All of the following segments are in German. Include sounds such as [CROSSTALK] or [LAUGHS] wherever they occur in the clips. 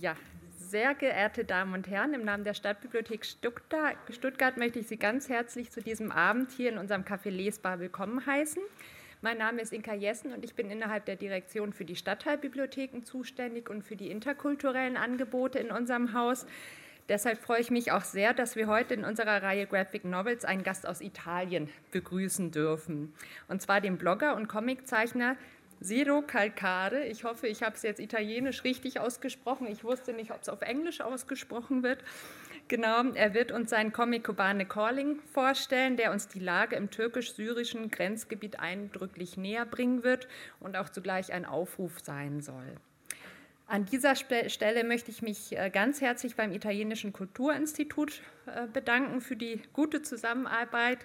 Ja, sehr geehrte Damen und Herren, im Namen der Stadtbibliothek Stuttgart, möchte ich Sie ganz herzlich zu diesem Abend hier in unserem Café Lesbar willkommen heißen. Mein Name ist Inka Jessen und ich bin innerhalb der Direktion für die Stadtteilbibliotheken zuständig und für die interkulturellen Angebote in unserem Haus. Deshalb freue ich mich auch sehr, dass wir heute in unserer Reihe Graphic Novels einen Gast aus Italien begrüßen dürfen. Und zwar den Blogger und Comiczeichner Siro Calcare. Ich hoffe, ich habe es jetzt italienisch richtig ausgesprochen. Ich wusste nicht, ob es auf Englisch ausgesprochen wird. Genau, er wird uns seinen Comic Kobane Calling vorstellen, der uns die Lage im türkisch-syrischen Grenzgebiet eindrücklich näher bringen wird und auch zugleich ein Aufruf sein soll. An dieser Stelle möchte ich mich äh, ganz herzlich beim Italienischen Kulturinstitut äh, bedanken für die gute Zusammenarbeit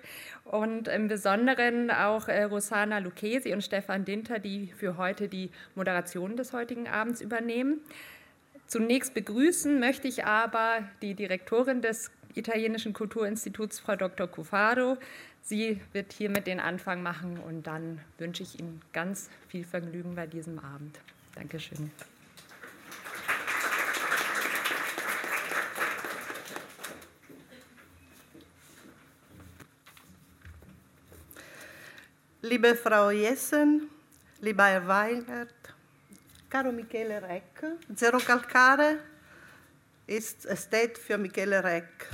und im Besonderen auch äh, Rosana Lucchesi und Stefan Dinter, die für heute die Moderation des heutigen Abends übernehmen. Zunächst begrüßen möchte ich aber die Direktorin des Italienischen Kulturinstituts, Frau Dr. Cufaro. Sie wird hiermit den Anfang machen und dann wünsche ich Ihnen ganz viel Vergnügen bei diesem Abend. Dankeschön. Liebe Frau Jessen, lieber Herr Weingart, caro Michele Reck, Zero Calcare ist, steht für Michele Reck.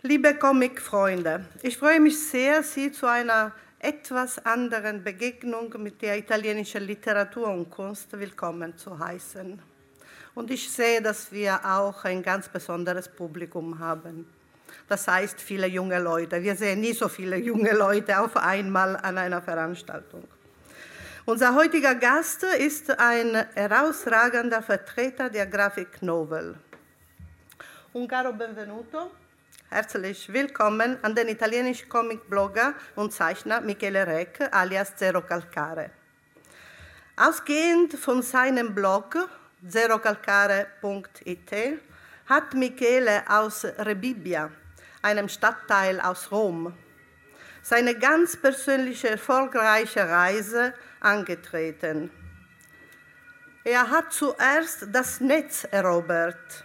Liebe Comicfreunde, ich freue mich sehr, Sie zu einer etwas anderen Begegnung mit der italienischen Literatur und Kunst willkommen zu heißen. Und ich sehe, dass wir auch ein ganz besonderes Publikum haben. Das heißt, viele junge Leute. Wir sehen nie so viele junge Leute auf einmal an einer Veranstaltung. Unser heutiger Gast ist ein herausragender Vertreter der Graphic Novel. Un caro benvenuto, herzlich willkommen an den italienischen Comic-Blogger und Zeichner Michele Reck alias Zero Calcare. Ausgehend von seinem Blog zerocalcare.it hat Michele aus Rebibbia einem Stadtteil aus Rom, seine ganz persönliche erfolgreiche Reise angetreten. Er hat zuerst das Netz erobert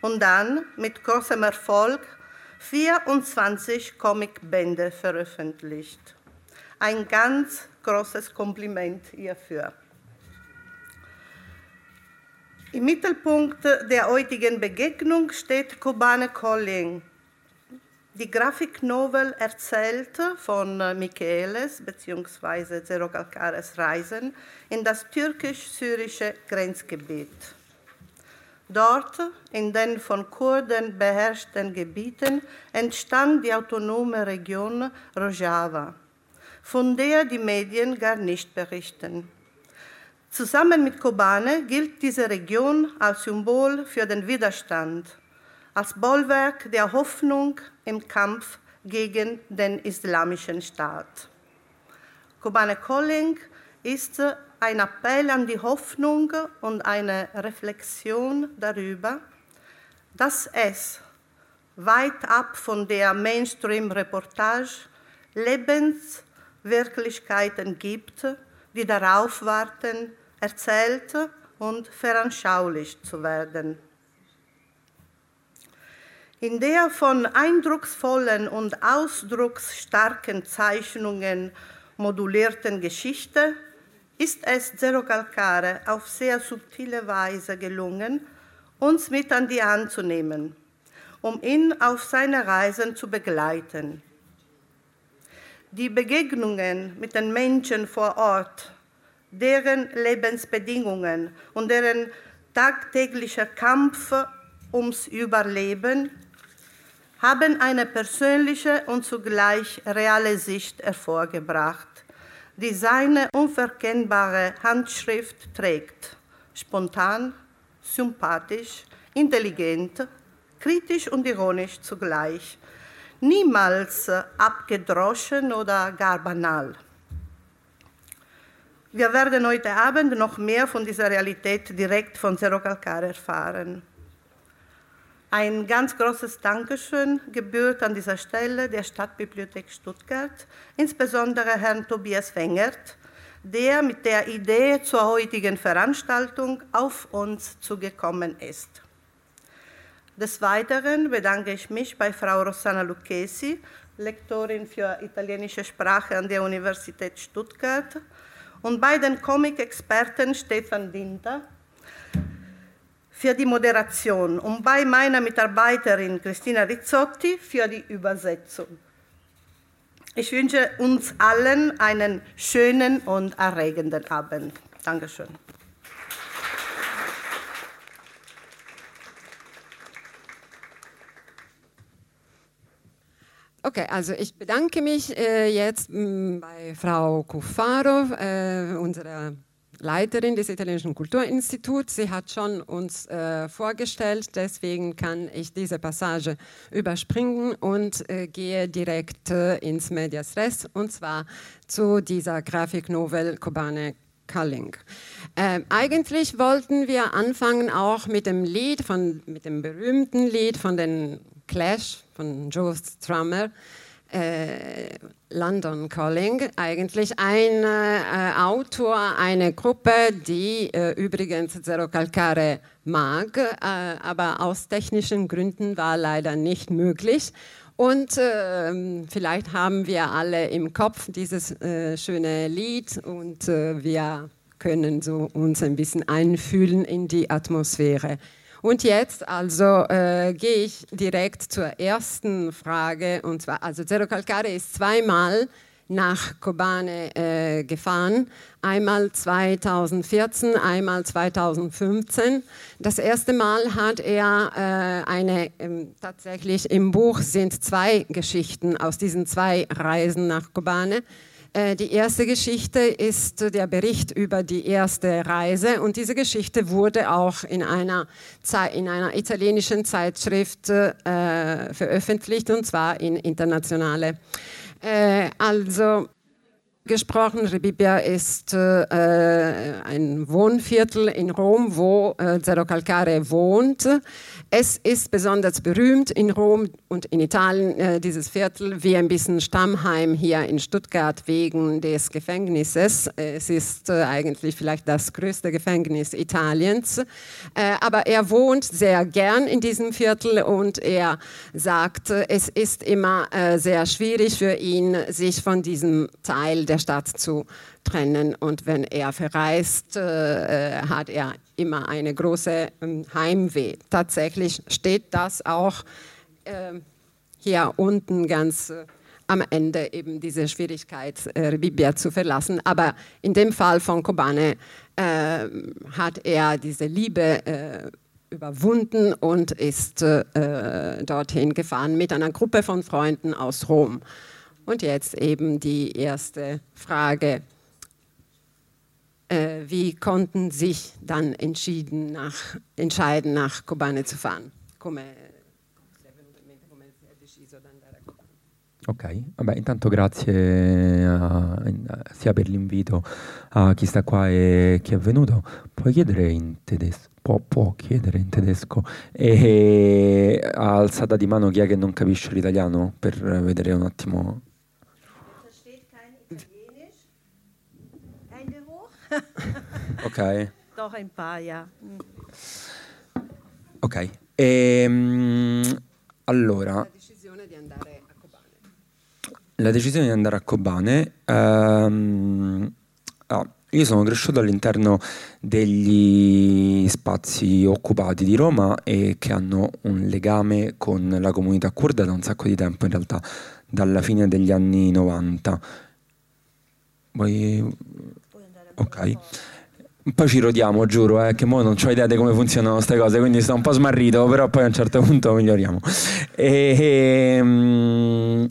und dann mit großem Erfolg 24 Comicbände veröffentlicht. Ein ganz großes Kompliment hierfür. Im Mittelpunkt der heutigen Begegnung steht Kobane Calling, die Grafiknovel erzählt von äh, Micheles bzw. Zero Calcares Reisen in das türkisch-syrische Grenzgebiet. Dort, in den von Kurden beherrschten Gebieten, entstand die autonome Region Rojava, von der die Medien gar nicht berichten. Zusammen mit Kobane gilt diese Region als Symbol für den Widerstand als Bollwerk der Hoffnung im Kampf gegen den islamischen Staat. Kobane Calling ist ein Appell an die Hoffnung und eine Reflexion darüber, dass es weit ab von der Mainstream-Reportage Lebenswirklichkeiten gibt, die darauf warten, erzählt und veranschaulicht zu werden. In der von eindrucksvollen und ausdrucksstarken Zeichnungen modulierten Geschichte ist es Zero Calcare auf sehr subtile Weise gelungen, uns mit an die Hand zu nehmen, um ihn auf seine Reisen zu begleiten. Die Begegnungen mit den Menschen vor Ort, deren Lebensbedingungen und deren tagtäglicher Kampf ums Überleben haben eine persönliche und zugleich reale Sicht hervorgebracht, die seine unverkennbare Handschrift trägt. Spontan, sympathisch, intelligent, kritisch und ironisch zugleich. Niemals abgedroschen oder gar banal. Wir werden heute Abend noch mehr von dieser Realität direkt von Zero Calcare erfahren. Ein ganz großes Dankeschön gebührt an dieser Stelle der Stadtbibliothek Stuttgart, insbesondere Herrn Tobias Wengert, der mit der Idee zur heutigen Veranstaltung auf uns zugekommen ist. Des Weiteren bedanke ich mich bei Frau Rossana Lucchesi, Lektorin für italienische Sprache an der Universität Stuttgart, und bei den Comic-Experten Stefan Winter für die Moderation und bei meiner Mitarbeiterin Christina Rizzotti für die Übersetzung. Ich wünsche uns allen einen schönen und erregenden Abend. Dankeschön. Okay, also ich bedanke mich äh, jetzt mh, mm, bei Frau Cuffaro, äh, unserer Leiterin des Italienischen Kulturinstituts. Sie hat schon uns äh, vorgestellt, deswegen kann ich diese Passage überspringen und äh, gehe direkt äh, ins Medias Res und zwar zu dieser Grafiknovel Kobane Culling. Äh, eigentlich wollten wir anfangen auch mit dem Lied, von, mit dem berühmten Lied von den Clash, von Joe Strummer, äh, London Calling, eigentlich ein äh, Autor, eine Gruppe, die äh, übrigens Zero Calcare mag, äh, aber aus technischen Gründen war leider nicht möglich. Und äh, vielleicht haben wir alle im Kopf dieses äh, schöne Lied und wir können so uns ein bisschen einfühlen in die Atmosphäre. Und jetzt also äh, gehe ich direkt zur ersten Frage und zwar, also Zero Calcare ist zweimal nach Kobane äh, gefahren, einmal 2014, einmal 2015. Das erste Mal hat er äh, eine, äh, tatsächlich im Buch sind zwei Geschichten aus diesen zwei Reisen nach Kobane. Äh, die erste Geschichte ist der Bericht über die erste Reise und diese Geschichte wurde auch in einer, in einer italienischen Zeitschrift äh, veröffentlicht und zwar in internationale. Äh, also gesprochen. Rebibbia ist äh, ein Wohnviertel in Rom, wo äh, Zero Calcare wohnt. Es ist besonders berühmt in Rom und in Italien, äh, dieses Viertel, wie ein bisschen Stammheim hier in Stuttgart wegen des Gefängnisses. Es ist äh, eigentlich vielleicht das größte Gefängnis Italiens. Äh, aber er wohnt sehr gern in diesem Viertel und er sagt, es ist immer äh, sehr schwierig für ihn, sich von diesem Teil der Stadt zu trennen. Und wenn er verreist, äh, hat er immer eine große ähm, Heimweh. Tatsächlich steht das auch äh, hier unten ganz äh, am Ende eben diese Schwierigkeit, äh, Bibbia zu verlassen. Aber in dem Fall von Kobane äh, hat er diese Liebe äh, überwunden und ist äh, dorthin gefahren mit einer Gruppe von Freunden aus Rom. Und jetzt eben die erste Frage. Äh, wie konnten sich dann entschieden nach, entscheiden, nach Kobane zu fahren? Come, Ok, vabbè, intanto grazie a, sia per l'invito a chi sta qua e chi è venuto. Puoi chiedere in tedesco? Può, può chiedere in tedesco. E ha alzata di mano chi è che non capisce l'italiano per vedere un attimo ok. Doch ein paar, ja. Ok. Ehm, allora. La decisione di andare a Kobane. La decisione di andare a Kobane. Ehm, ah, io sono cresciuto all'interno degli spazi occupati di Roma e che hanno un legame con la comunità kurda da un sacco di tempo, in realtà dalla fine degli anni 90. Vuoi Ok. Poi ci rodiamo, giuro, eh, che mo non ho idea di come funzionano queste cose, quindi sto un po' smarrito, però poi a un certo punto miglioriamo. E, ehm,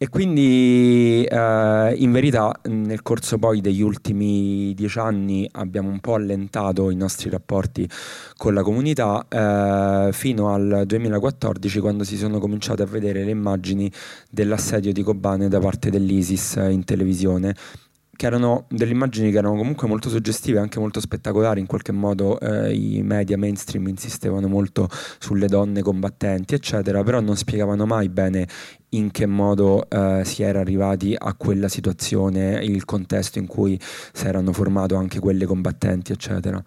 e quindi eh, in verità nel corso poi degli ultimi dieci anni abbiamo un po' allentato i nostri rapporti con la comunità eh, fino al 2014 quando si sono cominciate a vedere le immagini dell'assedio di Kobane da parte dell'ISIS in televisione che erano delle immagini che erano comunque molto suggestive, anche molto spettacolari, in qualche modo eh, i media mainstream insistevano molto sulle donne combattenti, eccetera, però non spiegavano mai bene in che modo eh, si era arrivati a quella situazione, il contesto in cui si erano formato anche quelle combattenti, eccetera.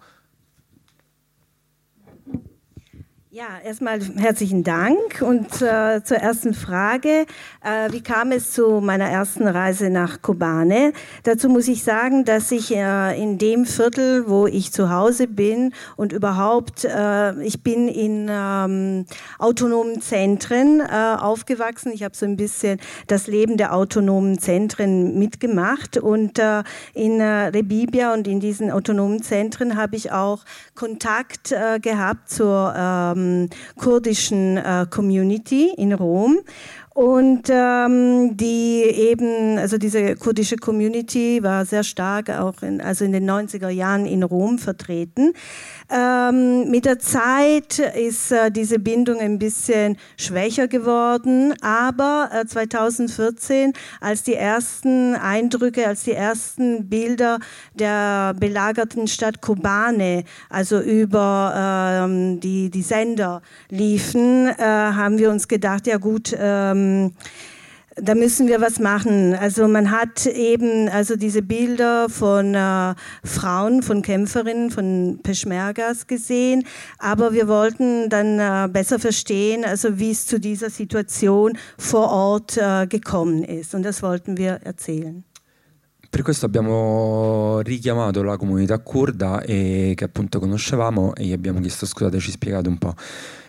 Ja, erstmal herzlichen Dank und äh, zur ersten Frage. Äh, wie kam es zu meiner ersten Reise nach Kobane? Dazu muss ich sagen, dass ich äh, in dem Viertel, wo ich zu Hause bin und überhaupt, äh, ich bin in ähm, autonomen Zentren äh, aufgewachsen. Ich habe so ein bisschen das Leben der autonomen Zentren mitgemacht und äh, in Rebibia und in diesen autonomen Zentren habe ich auch Kontakt gehabt zur ähm, ähm, kurdischen äh, Community in Rom. Und ähm, die eben, also diese kurdische Community war sehr stark auch in, also in den 90er Jahren in Rom vertreten. Ähm, mit der Zeit ist äh, diese Bindung ein bisschen schwächer geworden, aber äh, 2014, als die ersten Eindrücke, als die ersten Bilder der belagerten Stadt Kobane, also über ähm, die, die Sender liefen, äh, haben wir uns gedacht, ja gut, ähm, da müssen wir was machen. Also man hat eben also diese Bilder von äh, Frauen, von Kämpferinnen, von Peschmergas gesehen, aber wir wollten dann äh, besser verstehen, also wie es zu dieser Situation vor Ort äh, gekommen ist. Und das wollten wir erzählen. Per questo abbiamo richiamato la comunità kurda e, che appunto conoscevamo e gli abbiamo chiesto scusate ci spiegate un po'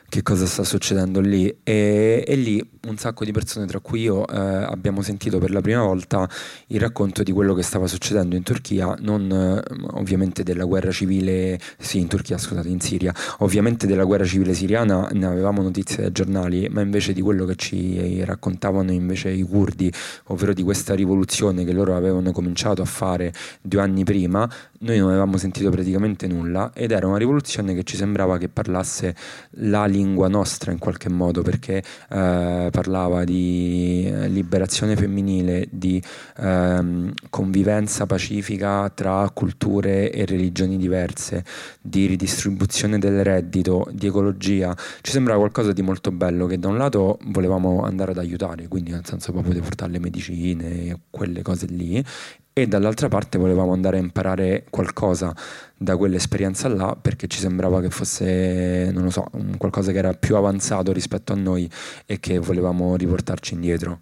che cosa sta succedendo lì e, e, lì un sacco di persone tra cui io eh, abbiamo sentito per la prima volta il racconto di quello che stava succedendo in Turchia non eh, ovviamente della guerra civile sì in Turchia scusate in Siria. Ovviamente della guerra civile siriana ne avevamo notizie dai giornali ma invece di quello che ci raccontavano invece i curdi ovvero di questa rivoluzione che loro avevano cominciato a fare due anni prima noi non avevamo sentito praticamente nulla ed era una rivoluzione che ci sembrava che parlasse la lingua nostra in qualche modo perché eh, parlava di eh, liberazione femminile, di ehm, convivenza pacifica tra culture e religioni diverse, di ridistribuzione del reddito, di ecologia. Ci sembrava qualcosa di molto bello che da un lato volevamo andare ad aiutare, quindi nel senso proprio di portare le medicine, quelle cose lì, e dall'altra parte volevamo andare a imparare qualcosa da quell'esperienza là perché ci sembrava che fosse, non lo so, qualcosa che era più avanzato rispetto a noi e che volevamo riportarci indietro.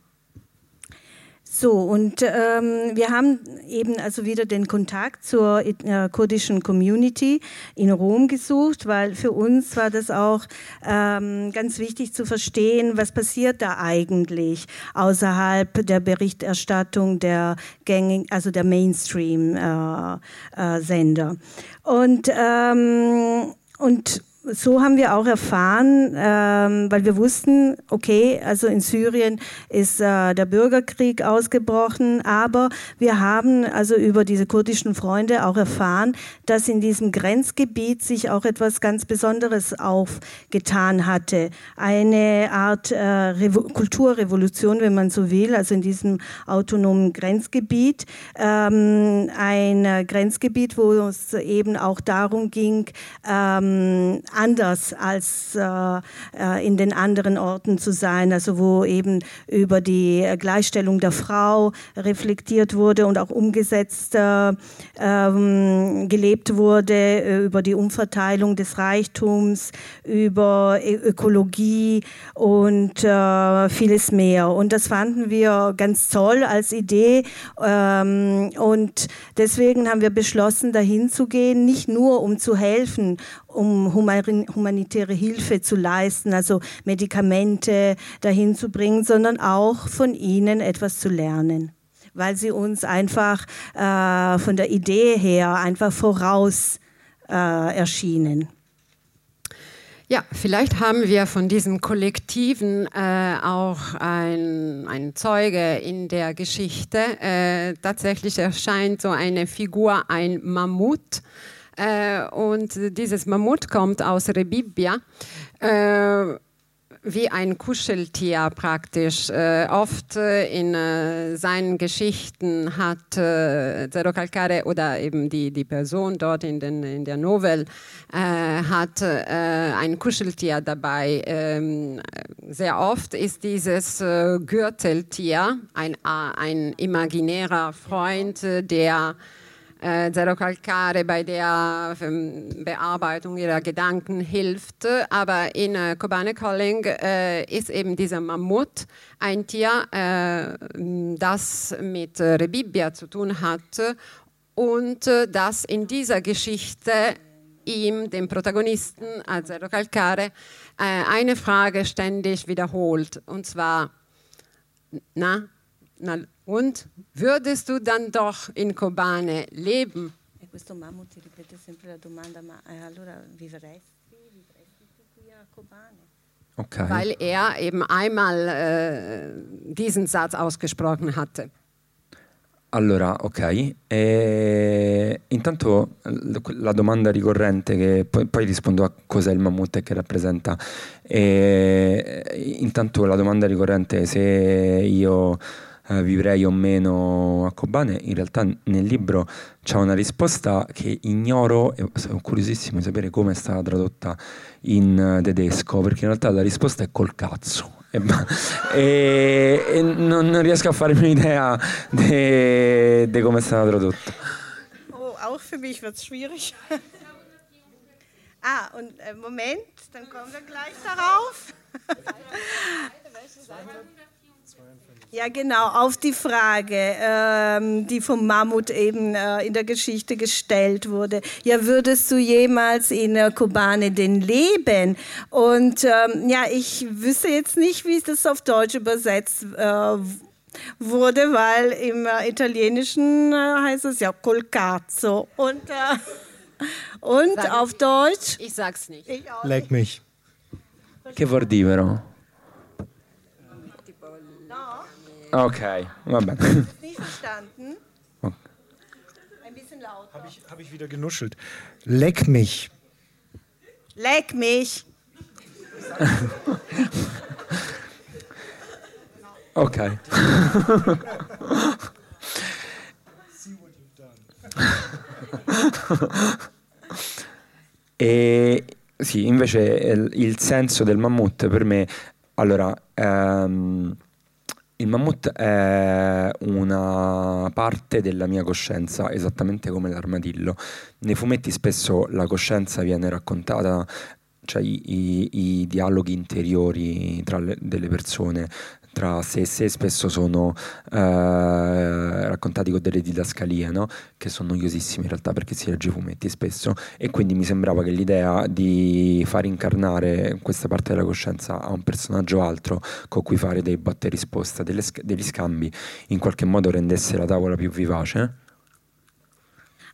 So, und ähm, wir haben eben also wieder den Kontakt zur äh, kurdischen Community in Rom gesucht, weil für uns war das auch ähm, ganz wichtig zu verstehen, was passiert da eigentlich außerhalb der Berichterstattung der gängigen, also der Mainstream-Sender. Äh, äh, und ähm, und so haben wir auch erfahren, ähm, weil wir wussten, okay, also in Syrien ist äh, der Bürgerkrieg ausgebrochen, aber wir haben also über diese kurdischen Freunde auch erfahren, dass in diesem Grenzgebiet sich auch etwas ganz Besonderes aufgetan hatte. Eine Art äh, Kulturrevolution, wenn man so will, also in diesem autonomen Grenzgebiet. Ähm, ein Grenzgebiet, wo es eben auch darum ging, ähm, anders als äh, äh, in den anderen Orten zu sein, also wo eben über die Gleichstellung der Frau reflektiert wurde und auch umgesetzt äh, ähm, gelebt wurde, äh, über die Umverteilung des Reichtums, über Ökologie und äh, vieles mehr. Und das fanden wir ganz toll als Idee ähm, und deswegen haben wir beschlossen, dahin zu gehen, nicht nur um zu helfen, um humanitäre Hilfe zu leisten, also Medikamente dahin zu bringen, sondern auch von ihnen etwas zu lernen, weil sie uns einfach äh, von der Idee her einfach voraus äh, erschienen. Ja, vielleicht haben wir von diesem Kollektiven äh, auch ein, ein Zeuge in der Geschichte. Äh, tatsächlich erscheint so eine Figur, ein Mammut, äh, und dieses Mammut kommt aus Rebibia. Äh, wie ein Kuscheltier praktisch. Äh, oft äh, in äh, seinen Geschichten hat äh, Zero Calcare oder eben die, die Person dort in, den, in der Novel äh, hat äh, ein Kuscheltier dabei. Ähm, sehr oft ist dieses Gürteltier ein, ein imaginärer Freund, der äh, Zero Calcare bei der ähm, Bearbeitung ihrer Gedanken hilft. Aber in äh, Kobane Calling äh, ist eben dieser Mammut ein Tier, äh, das mit Rebibia zu tun hat und äh, das in dieser Geschichte ihm, dem Protagonisten, also Zero Calcare, äh, eine Frage ständig wiederholt. Und zwar, na, na und würdest du dann doch in Kobane leben? Questo Mammut ti ripete sempre la domanda, ma eh, allora vivresti, vivresti tu qui a Kobane? Okay. Weil er eben einmal äh, diesen Satz ausgesprochen hatte. Allora, ok. E intanto la domanda ricorrente, che poi, poi, rispondo a cos'è il mammut e che rappresenta. E intanto la domanda ricorrente è se io eh, vivrei o meno a Kobane, in realtà nel libro c'è una risposta che ignoro e sono curiosissimo di sapere come è stata tradotta in eh, tedesco, perché in realtà la risposta è col cazzo. E, [LAUGHS] e, e non riesco a farmi un'idea di come è stata tradotta. Oh, auch für mich wird schwierig. [LAUGHS] ah, und äh, Moment, dann kommen wir gleich darauf. [LAUGHS] Ja, genau, auf die Frage, ähm, die vom Mammut eben äh, in der Geschichte gestellt wurde. Ja, würdest du jemals in äh, Kobane denn leben? Und ähm, ja, ich wüsste jetzt nicht, wie das auf Deutsch übersetzt äh, wurde, weil im äh, Italienischen äh, heißt es ja Colcazzo. Und, äh, und auf Deutsch? Ich sag's nicht. Leck mich. Che vuol dire Okay, va bene. Nicht verstanden? Okay. Ein bisschen lauter. Habe ich, hab ich wieder genuschelt. Leck mich. Leck mich. ok. [LAUGHS] e sì, invece il, il senso del mammut per me, allora, ehm, il mammut è una parte della mia coscienza, esattamente come l'armadillo. Nei fumetti spesso la coscienza viene raccontata, cioè i, i, i dialoghi interiori tra le, delle persone tra sé e sé spesso sono eh, raccontati con delle didascalie, no? che sono noiosissime in realtà perché si legge fumetti spesso e quindi mi sembrava che l'idea di far incarnare questa parte della coscienza a un personaggio altro con cui fare dei botte e risposta, degli scambi, in qualche modo rendesse la tavola più vivace.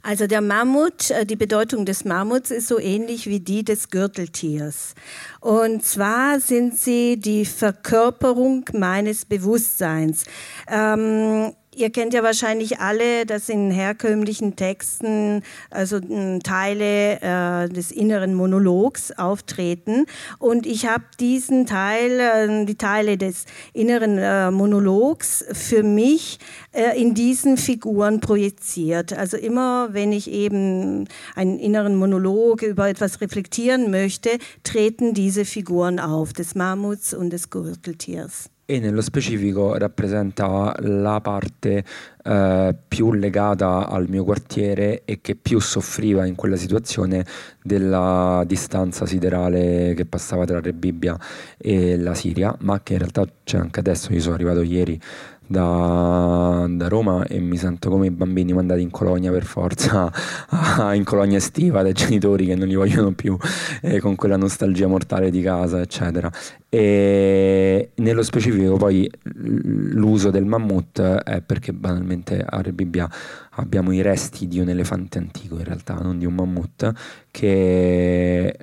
Also der Mammut, äh, die Bedeutung des Mammuts ist so ähnlich wie die des Gürteltiers. Und zwar sind sie die Verkörperung meines Bewusstseins. Ähm, Ihr kennt ja wahrscheinlich alle, dass in herkömmlichen Texten also hm, Teile äh, des inneren Monologs auftreten. Und ich habe diesen Teil, äh, die Teile des inneren äh, Monologs für mich äh, in diesen Figuren projiziert. Also immer, wenn ich eben einen inneren Monolog über etwas reflektieren möchte, treten diese Figuren auf, des Mammuts und des Gürteltiers. E nello specifico rappresenta la parte eh, più legata al mio quartiere e che più soffriva in quella situazione della distanza siderale che passava tra Re Bibbia e la Siria, ma che in realtà c'è anche adesso, io sono arrivato ieri da, da, Roma e mi sento come i bambini mandati in colonia per forza, [LAUGHS] in colonia estiva dai genitori che non li vogliono più, eh, con quella nostalgia mortale di casa, eccetera. E nello specifico poi l'uso del mammut è perché banalmente a Re Bibbia abbiamo i resti di un elefante antico in realtà, non di un mammut, che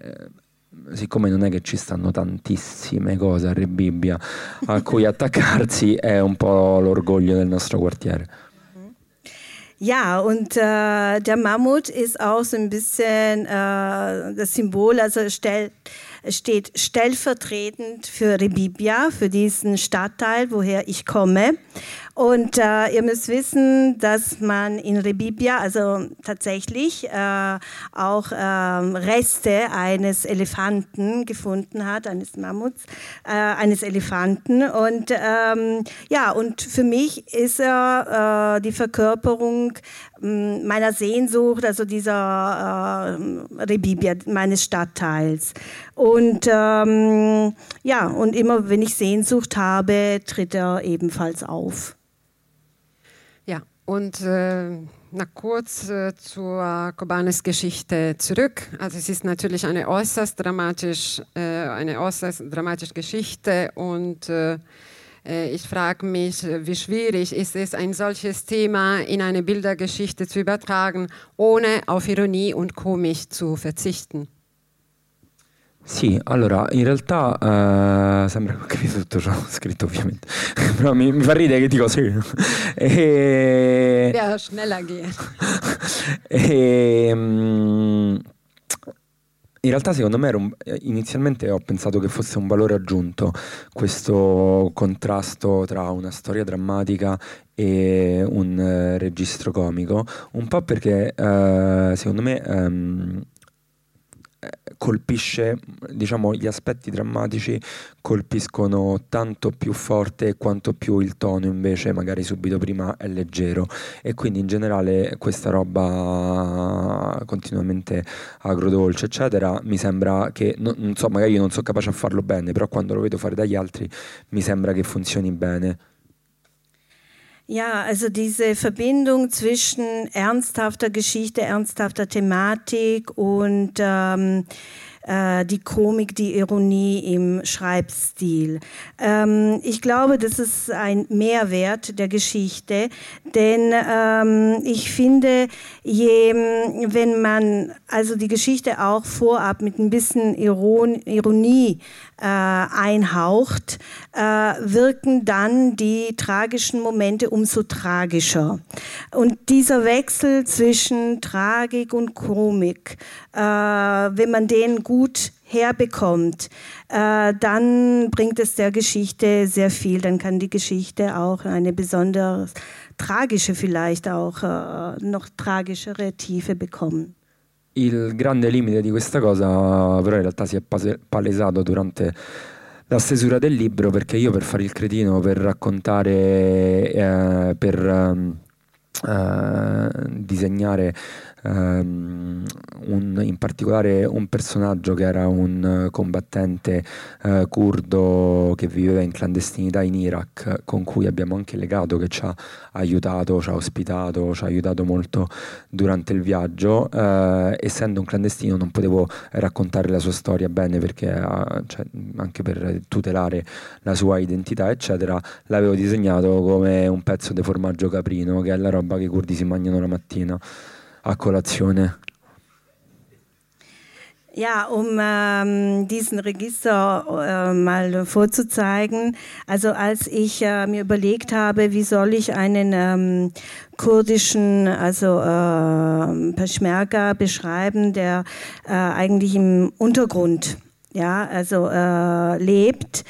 siccome non è che ci stanno tantissime cose a Re Bibbia a cui [LAUGHS] attaccarsi, è un po' l'orgoglio del nostro quartiere. Ja, und äh, der Mammut ist auch so ein bisschen äh, das Symbol, also stellt steht stellvertretend für Rebibia, für diesen Stadtteil, woher ich komme. Und äh, ihr müsst wissen, dass man in Rebibia also tatsächlich äh, auch äh, Reste eines Elefanten gefunden hat, eines Mammuts, äh, eines Elefanten. Und ähm, ja, und für mich ist er äh, die Verkörperung mm, meiner Sehnsucht, also dieser äh, Rebibia, meines Stadtteils. Und ähm, ja, und immer wenn ich Sehnsucht habe, tritt er ebenfalls auf. Und äh, na, kurz äh, zur Kobanes Geschichte zurück. Also es ist natürlich eine äußerst dramatisch, äh, eine äußerst dramatische Geschichte und äh, äh, ich frage mich, wie schwierig ist es, ein solches Thema in eine Bildergeschichte zu übertragen, ohne auf Ironie und Komik zu verzichten. Sì, allora in realtà eh, sembra che ho capito tutto ciò scritto ovviamente, [LAUGHS] però mi, mi, fa ridere che dico sì. [LAUGHS] e... [LAUGHS] E, um, in realtà secondo me un, inizialmente ho pensato che fosse un valore aggiunto questo contrasto tra una storia drammatica e un uh, registro comico, un po' perché uh, secondo me... Um, colpisce, diciamo, gli aspetti drammatici colpiscono tanto più forte quanto più il tono invece magari subito prima è leggero. E quindi in generale questa roba continuamente agrodolce eccetera mi sembra che non so magari io non sono capace a farlo bene però quando lo vedo fare dagli altri mi sembra che funzioni bene Ja, also diese Verbindung zwischen ernsthafter Geschichte, ernsthafter Thematik und ähm, äh, die Komik, die Ironie im Schreibstil. Ähm, ich glaube, das ist ein Mehrwert der Geschichte, denn ähm, ich finde, je, wenn man also die Geschichte auch vorab mit ein bisschen Iron Ironie äh, einhaucht, äh, wirken dann die tragischen Momente umso tragischer. Und dieser Wechsel zwischen Tragik und Komik, äh, wenn man den gut herbekommt, äh, dann bringt es der Geschichte sehr viel. Dann kann die Geschichte auch eine besonders tragische, vielleicht auch äh, noch tragischere Tiefe bekommen. Il grande limite di questa cosa però in realtà si è palesato durante la stesura del libro perché io per fare il cretino, per raccontare, eh, per eh, disegnare um, un, in particolare un personaggio che era un combattente uh, curdo che viveva in clandestinità in Iraq, con cui abbiamo anche legato, che ci ha aiutato, ci ha ospitato, ci ha aiutato molto durante il viaggio. Uh, essendo un clandestino non potevo raccontare la sua storia bene perché uh, cioè, anche per tutelare la sua identità, eccetera, l'avevo disegnato come un pezzo di formaggio caprino, che è la roba che i curdi si mangiano la mattina. A Colazione? Ja, um ähm, diesen Register äh, mal vorzuzeigen. Also als ich äh, mir überlegt habe, wie soll ich einen ähm, kurdischen, also äh, Peschmerga beschreiben, der äh, eigentlich im Untergrund, ja, also äh, lebt,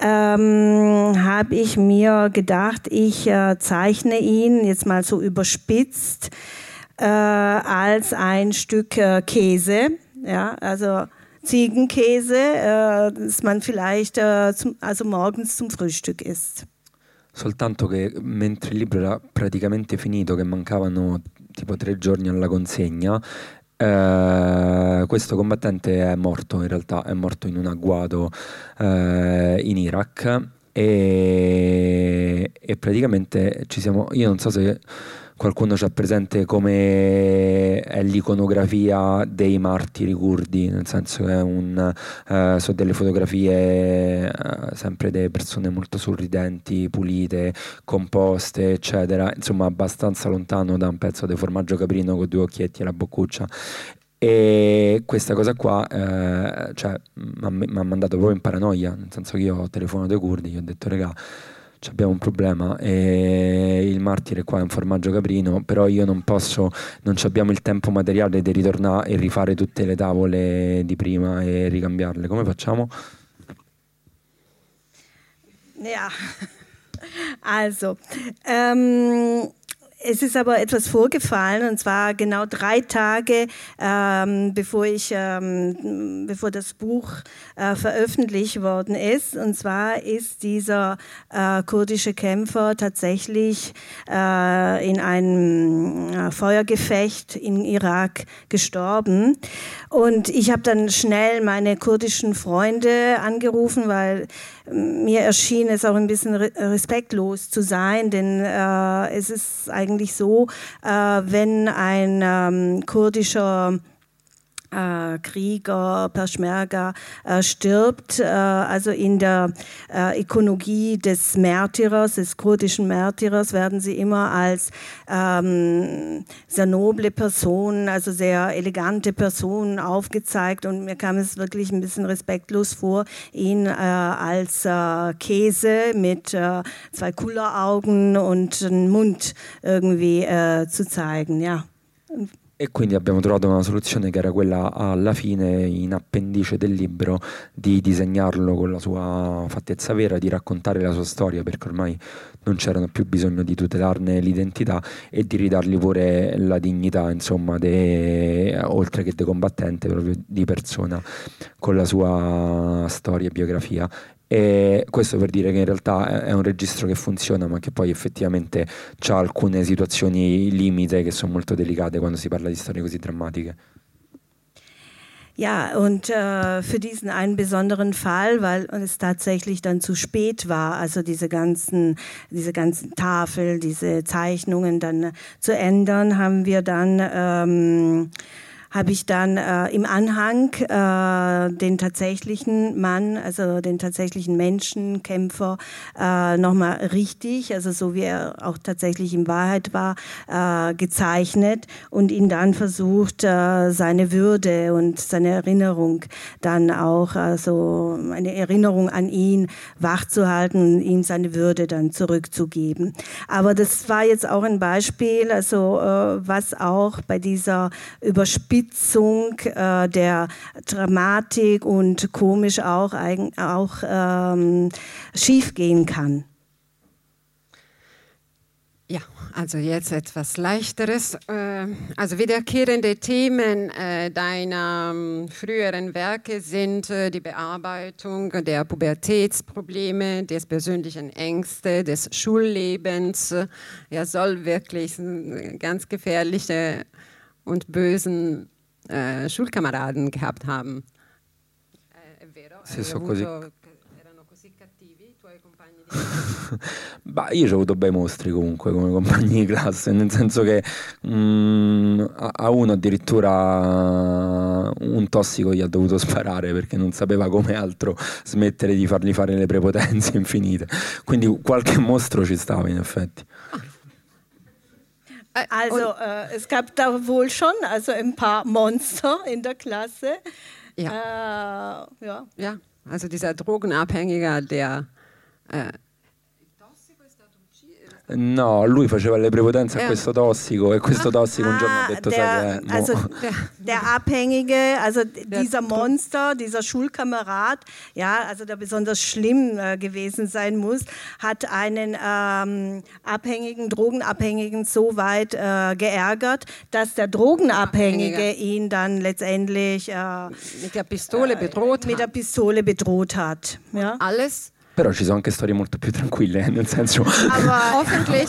ähm, habe ich mir gedacht, ich äh, zeichne ihn jetzt mal so überspitzt äh, als ein Stück äh, Käse. Ja, also Ziegenkäse, äh, das man vielleicht äh, zum, also morgens zum Frühstück isst. Soltanto che mentre il libro era praticamente finito, che mancavano tipo tre giorni alla consegna, eh, questo combattente è morto in realtà, è morto in un agguato eh, in Iraq e, e praticamente ci siamo, io non so se qualcuno c'ha presente come è l'iconografia dei martiri curdi, nel senso che un, eh, delle fotografie eh, sempre delle persone molto sorridenti, pulite, composte, eccetera, insomma abbastanza lontano da un pezzo di formaggio caprino con due occhietti e la boccuccia. E questa cosa qua eh, cioè, mi ha mandato proprio in paranoia, nel senso che io ho telefonato ai curdi, gli ho detto regà abbiamo un problema. E il martire qua è un formaggio caprino, però io non posso, non abbiamo il tempo materiale di ritornare e rifare tutte le tavole di prima e ricambiarle. Come facciamo? Ja, [LAUGHS] also, ähm, Es ist aber etwas vorgefallen, und zwar genau drei Tage, ähm, bevor, ich, ähm, bevor das Buch äh, veröffentlicht worden ist. Und zwar ist dieser äh, kurdische Kämpfer tatsächlich äh, in einem äh, Feuergefecht in Irak gestorben. Und ich habe dann schnell meine kurdischen Freunde angerufen, weil mir erschien es auch ein bisschen respektlos zu sein, denn äh, es ist eigentlich so, äh, wenn ein ähm, kurdischer äh, Krieger, Peschmerga äh, stirbt, äh, also in der äh, Ikonogie des Märtyrers, des kurdischen Märtyrers, werden sie immer als ähm, sehr noble Personen, also sehr elegante Personen aufgezeigt und mir kam es wirklich ein bisschen respektlos vor, ihn äh, als äh, Käse mit zwei Kulleraugen und einem Mund irgendwie zu zeigen, ja. E quindi abbiamo trovato una soluzione che era quella alla fine, in appendice del libro, di disegnarlo con la sua fattezza vera, di raccontare la sua storia, perché ormai non c'erano più bisogno di tutelarne l'identità e di ridargli pure la dignità, insomma, de, oltre che di combattente, proprio di persona, con la sua storia e biografia. E questo per dire che in realtà è un registro che funziona, ma che poi effettivamente ha alcune situazioni limite che sono molto delicate quando si parla di storie così drammatiche. Ja, und äh, für diesen einen besonderen Fall, weil es tatsächlich dann zu spät war, also diese ganzen, diese ganzen Tafel, diese Zeichnungen dann zu ändern, haben wir dann ähm, habe ich dann äh, im Anhang äh, den tatsächlichen Mann, also den tatsächlichen Menschenkämpfer äh, nochmal richtig, also so wie er auch tatsächlich in Wahrheit war, äh, gezeichnet und ihn dann versucht, äh, seine Würde und seine Erinnerung dann auch, also eine Erinnerung an ihn wachzuhalten und ihm seine Würde dann zurückzugeben. Aber das war jetzt auch ein Beispiel, also äh, was auch bei dieser Überspitzung Überspitzung äh, der Dramatik und komisch auch, auch ähm, schiefgehen kann. Ja, also jetzt etwas leichteres. Äh, also wiederkehrende Themen äh, deiner ähm, früheren Werke sind äh, die Bearbeitung der Pubertätsprobleme, des persönlichen Ängste, des Schullebens. Er soll wirklich ganz gefährliche und bösen eh, Schulkameraden gehabt haben. Eh, è vero? Sì, sono così. Erano così cattivi i tuoi compagni di classe? [LAUGHS] Bah, io ho avuto bei mostri comunque come compagni di classe, nel senso che mm, a uno addirittura un tossico gli ha dovuto sparare perché non sapeva come altro smettere di fargli fare le prepotenze infinite. Quindi qualche mostro ci stava in effetti. Äh, also äh, es gab da wohl schon also ein paar Monster in der Klasse. Ja. Äh, ja. ja. also dieser Drogenabhängiger, der äh, No, lui faceva le prepotenze a questo tossico e questo tossico un giorno ha detto der, sai che, no. also der, der Abhängige, also dieser Monster, dieser Schulkamerad, ja, also der besonders schlimm äh, gewesen sein muss, hat einen ähm, Abhängigen, Drogenabhängigen so weit äh, geärgert, dass der Drogenabhängige ihn dann letztendlich äh, mit der Pistole bedroht äh, mit der Pistole bedroht hat. Ja? Alles Però ci sono anche storie molto più tranquille, nel senso... Aber [LAUGHS] hoffentlich...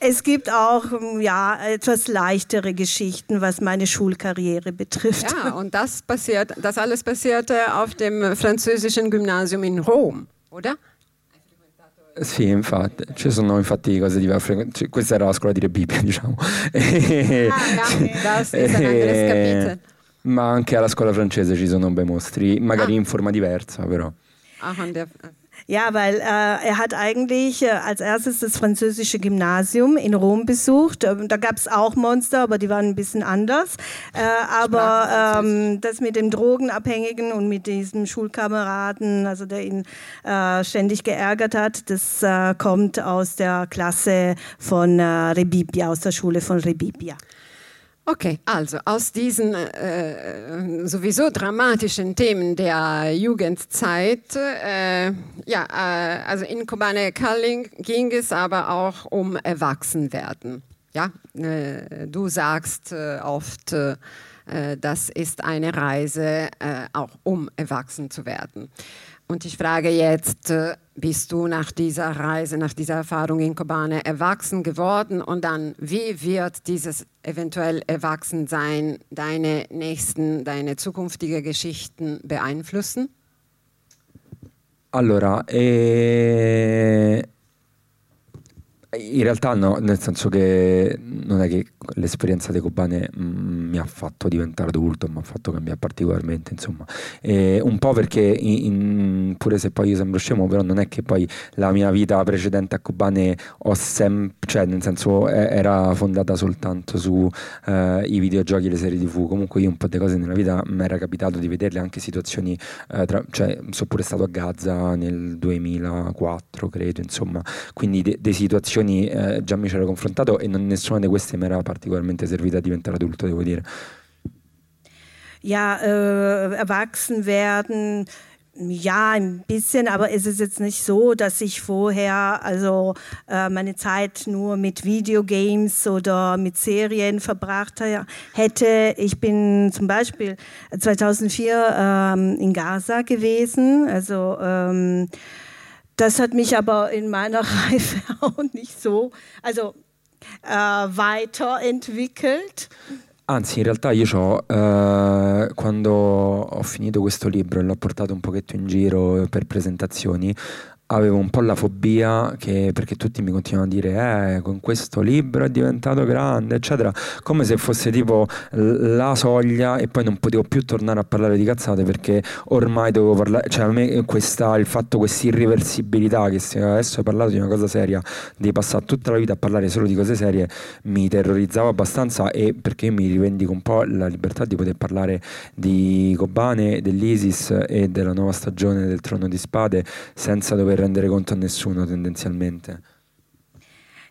Es gibt auch ja, etwas leichtere Geschichten, was meine Schulkarriere betrifft. Ja, und das passiert, das alles passierte auf dem französischen Gymnasium in Rom, oder? Sì, infatti, ci sono infatti cose diverse. Questa era la scuola di Re Bibbia, [LAUGHS] diciamo. E, ah, e, [LAUGHS] ma anche alla scuola francese ci sono bei mostri, magari ah. in forma diversa, però. Ah, Ja, weil äh, er hat eigentlich äh, als erstes das französische Gymnasium in Rom besucht. Ähm, da gab es auch Monster, aber die waren ein bisschen anders. Äh, aber ähm, das mit dem Drogenabhängigen und mit diesem Schulkameraden, also der ihn äh, ständig geärgert hat, das äh, kommt aus der Klasse von äh, Rebibia, aus der Schule von Rebibia. Okay, also aus diesen äh, sowieso dramatischen Themen der Jugendzeit, äh, ja, äh, also in Kobane Kalling ging es aber auch um Erwachsenwerden. Ja, äh, du sagst äh, oft, äh, das ist eine Reise auch um erwachsen zu werden. Und ich frage jetzt, äh, bist du nach dieser Reise, nach dieser Erfahrung in Kobane erwachsen geworden? Und dann, wie wird dieses eventuell Erwachsensein deine nächsten, deine zukünftige Geschichten beeinflussen? Allora, eh, In realtà no, nel senso che non è che l'esperienza di Kobane mm, mi ha fatto diventare adulto, mi ha fatto cambiare particolarmente, insomma. E un po' perché, in, in, pure se poi io sembro scemo, però non è che poi la mia vita precedente a Kobane ho sempre, cioè nel senso era fondata soltanto sui eh, videogiochi e le serie tv. Comunque io un po' di cose nella vita mi era capitato di vederle, anche situazioni, eh, tra, cioè sono pure stato a Gaza nel 2004, credo, insomma. Quindi de, de situazioni situazioni eh, già mi c'ero confrontato e non, nessuna di queste mi era particolarmente servita a diventare adulto, devo dire. Ja, äh, erwachsen werden, ja, ein bisschen, aber es ist jetzt nicht so, dass ich vorher also äh, meine Zeit nur mit Videogames oder mit Serien verbracht hätte. Ich bin zum Beispiel 2004 ähm, in Gaza gewesen, also ähm, das hat mich aber in meiner [LAUGHS] Reife auch nicht so also, äh, weiterentwickelt. Anzi, in realtà io eh, quando ho finito questo libro e l'ho portato un pochetto in giro per presentazioni, avevo un po' la fobia che, perché tutti mi continuavano a dire eh, con questo libro è diventato grande eccetera come se fosse tipo la soglia e poi non potevo più tornare a parlare di cazzate perché ormai dovevo parlare cioè a me questa, il fatto questa irreversibilità che se adesso hai parlato di una cosa seria di passare tutta la vita a parlare solo di cose serie mi terrorizzava abbastanza e perché mi rivendico un po' la libertà di poter parlare di Kobane, dell'ISIS e della nuova stagione del Trono di Spade senza dover rendere conto a nessuno tendenzialmente.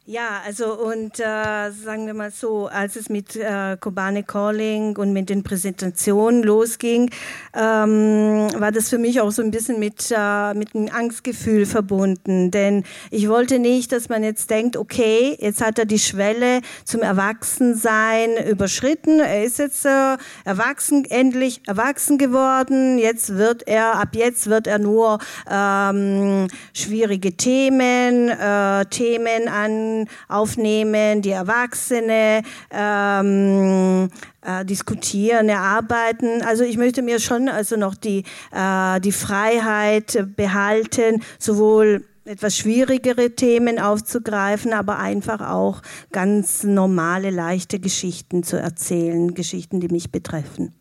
Ja, also und äh, sagen wir mal so, als es mit äh, Kobane Calling und mit den Präsentationen losging, ähm, war das für mich auch so ein bisschen mit, äh, mit einem Angstgefühl verbunden. Denn ich wollte nicht, dass man jetzt denkt, okay, jetzt hat er die Schwelle zum Erwachsensein überschritten. Er ist jetzt äh, erwachsen, endlich erwachsen geworden. Jetzt wird er, ab jetzt wird er nur ähm, schwierige Themen, äh, Themen an aufnehmen, die Erwachsene ähm, äh, diskutieren, erarbeiten. Also ich möchte mir schon also noch die, äh, die Freiheit behalten, sowohl etwas schwierigere Themen aufzugreifen, aber einfach auch ganz normale, leichte Geschichten zu erzählen, Geschichten, die mich betreffen.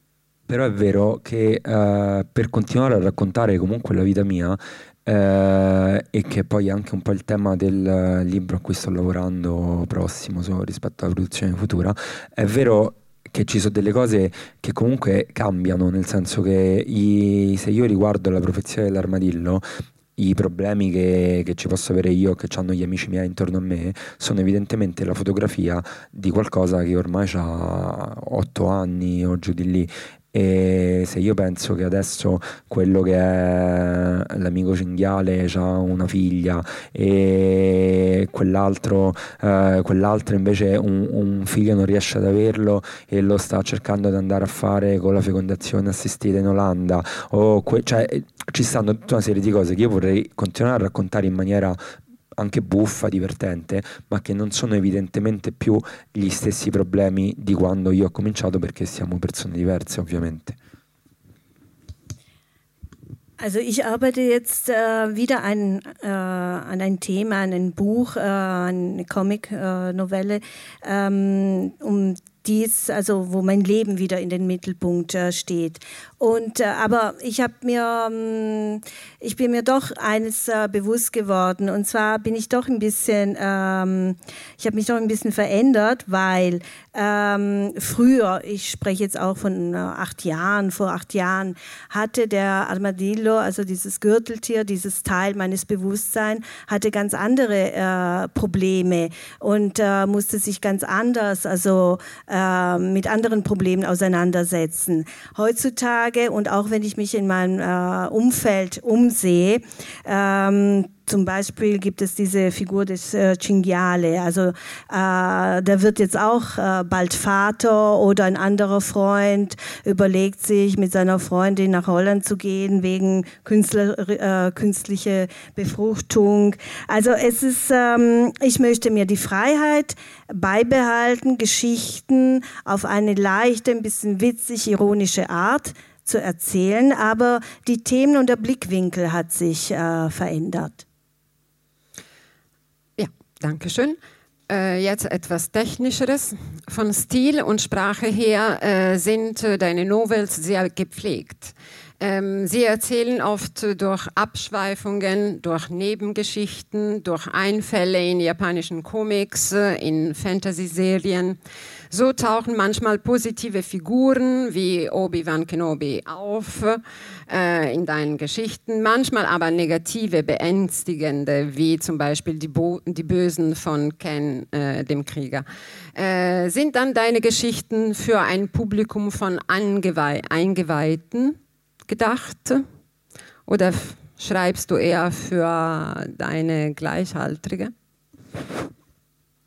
Però è vero che uh, per continuare a raccontare comunque la vita mia eh, e che poi è anche un po' il tema del libro a cui sto lavorando prossimo so, rispetto alla produzione futura, è vero che ci sono delle cose che comunque cambiano, nel senso che i, se io riguardo la profezia dell'armadillo, i problemi che, che, ci posso avere io, che hanno gli amici miei intorno a me, sono evidentemente la fotografia di qualcosa che ormai ha otto anni o giù di lì e se io penso che adesso quello che è l'amico cinghiale ha una figlia e quell'altro, eh, quell'altro invece un, un, figlio non riesce ad averlo e lo sta cercando di andare a fare con la fecondazione assistita in Olanda o que- cioè, ci stanno tutta una serie di cose che io vorrei continuare a raccontare in maniera anche buffa, divertente, ma che non sono evidentemente più gli stessi problemi di quando io ho cominciato perché siamo persone diverse ovviamente. Also ich arbeite jetzt äh, wieder ein, äh, an ein Thema, an ein Buch, äh, eine Comic-Novelle, ähm, um dies, also wo mein Leben wieder in den Mittelpunkt äh, steht. Und, äh, aber ich mir, ähm, ich bin mir doch eines äh, bewusst geworden. Und zwar bin ich doch ein bisschen, ähm, ich habe mich doch ein bisschen verändert, weil ähm, früher, ich spreche jetzt auch von äh, acht Jahren, vor acht Jahren, hatte der Armadillo, also dieses Gürteltier, dieses Teil meines Bewusstseins, hatte ganz andere äh, Probleme und äh, musste sich ganz anders, also äh, mit anderen Problemen auseinandersetzen. Heutzutage und auch wenn ich mich in meinem äh, Umfeld umsehe, ähm, zum Beispiel gibt es diese Figur des äh, Cinghiale, also äh, der wird jetzt auch äh, bald Vater oder ein anderer Freund überlegt sich, mit seiner Freundin nach Holland zu gehen wegen Künstler, äh, künstliche Befruchtung. Also es ist, ähm, ich möchte mir die Freiheit beibehalten, Geschichten auf eine leichte, ein bisschen witzig, ironische Art zu erzählen, aber die Themen und der Blickwinkel hat sich äh, verändert. Dankeschön. Äh, jetzt etwas Technischeres. Von Stil und Sprache her äh, sind äh, deine Novels sehr gepflegt. Ähm, sie erzählen oft durch Abschweifungen, durch Nebengeschichten, durch Einfälle in japanischen Comics, äh, in Fantasy-Serien. So tauchen manchmal positive Figuren wie Obi-Wan Kenobi auf äh, in deinen Geschichten, manchmal aber negative, beängstigende, wie zum Beispiel die, Bo die Bösen von Ken, äh, dem Krieger. Äh, sind dann deine Geschichten für ein Publikum von Angeweih Eingeweihten gedacht? Oder schreibst du eher für deine Gleichaltrige?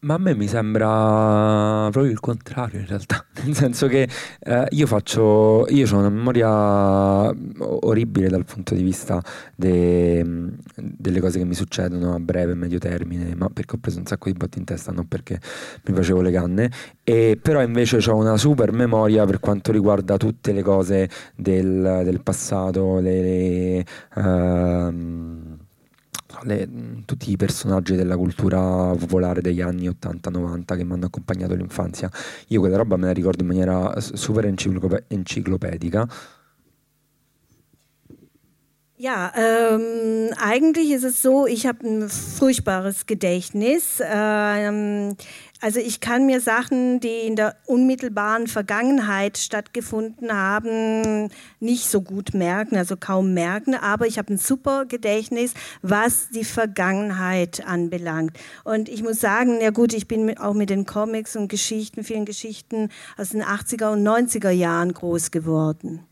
Ma a me mi sembra proprio il contrario in realtà, [LAUGHS] nel senso che eh, io faccio, io ho una memoria orribile dal punto di vista de, delle cose che mi succedono a breve e medio termine, ma perché ho preso un sacco di botti in testa, non perché mi facevo le canne, e però invece ho una super memoria per quanto riguarda tutte le cose del, del passato, le, le uh, le, tutti i personaggi della cultura popolare degli anni 80-90 che mi hanno accompagnato all'infanzia. Io quella roba me la ricordo in maniera super enciclopedica. Ja, ähm, eigentlich ist es so, ich habe ein furchtbares Gedächtnis. Ähm, Also ich kann mir Sachen, die in der unmittelbaren Vergangenheit stattgefunden haben, nicht so gut merken, also kaum merken, aber ich habe ein super Gedächtnis, was die Vergangenheit anbelangt. Und ich muss sagen, ja gut, ich bin auch mit den Comics und Geschichten, vielen Geschichten aus den 80er und 90er Jahren groß geworden.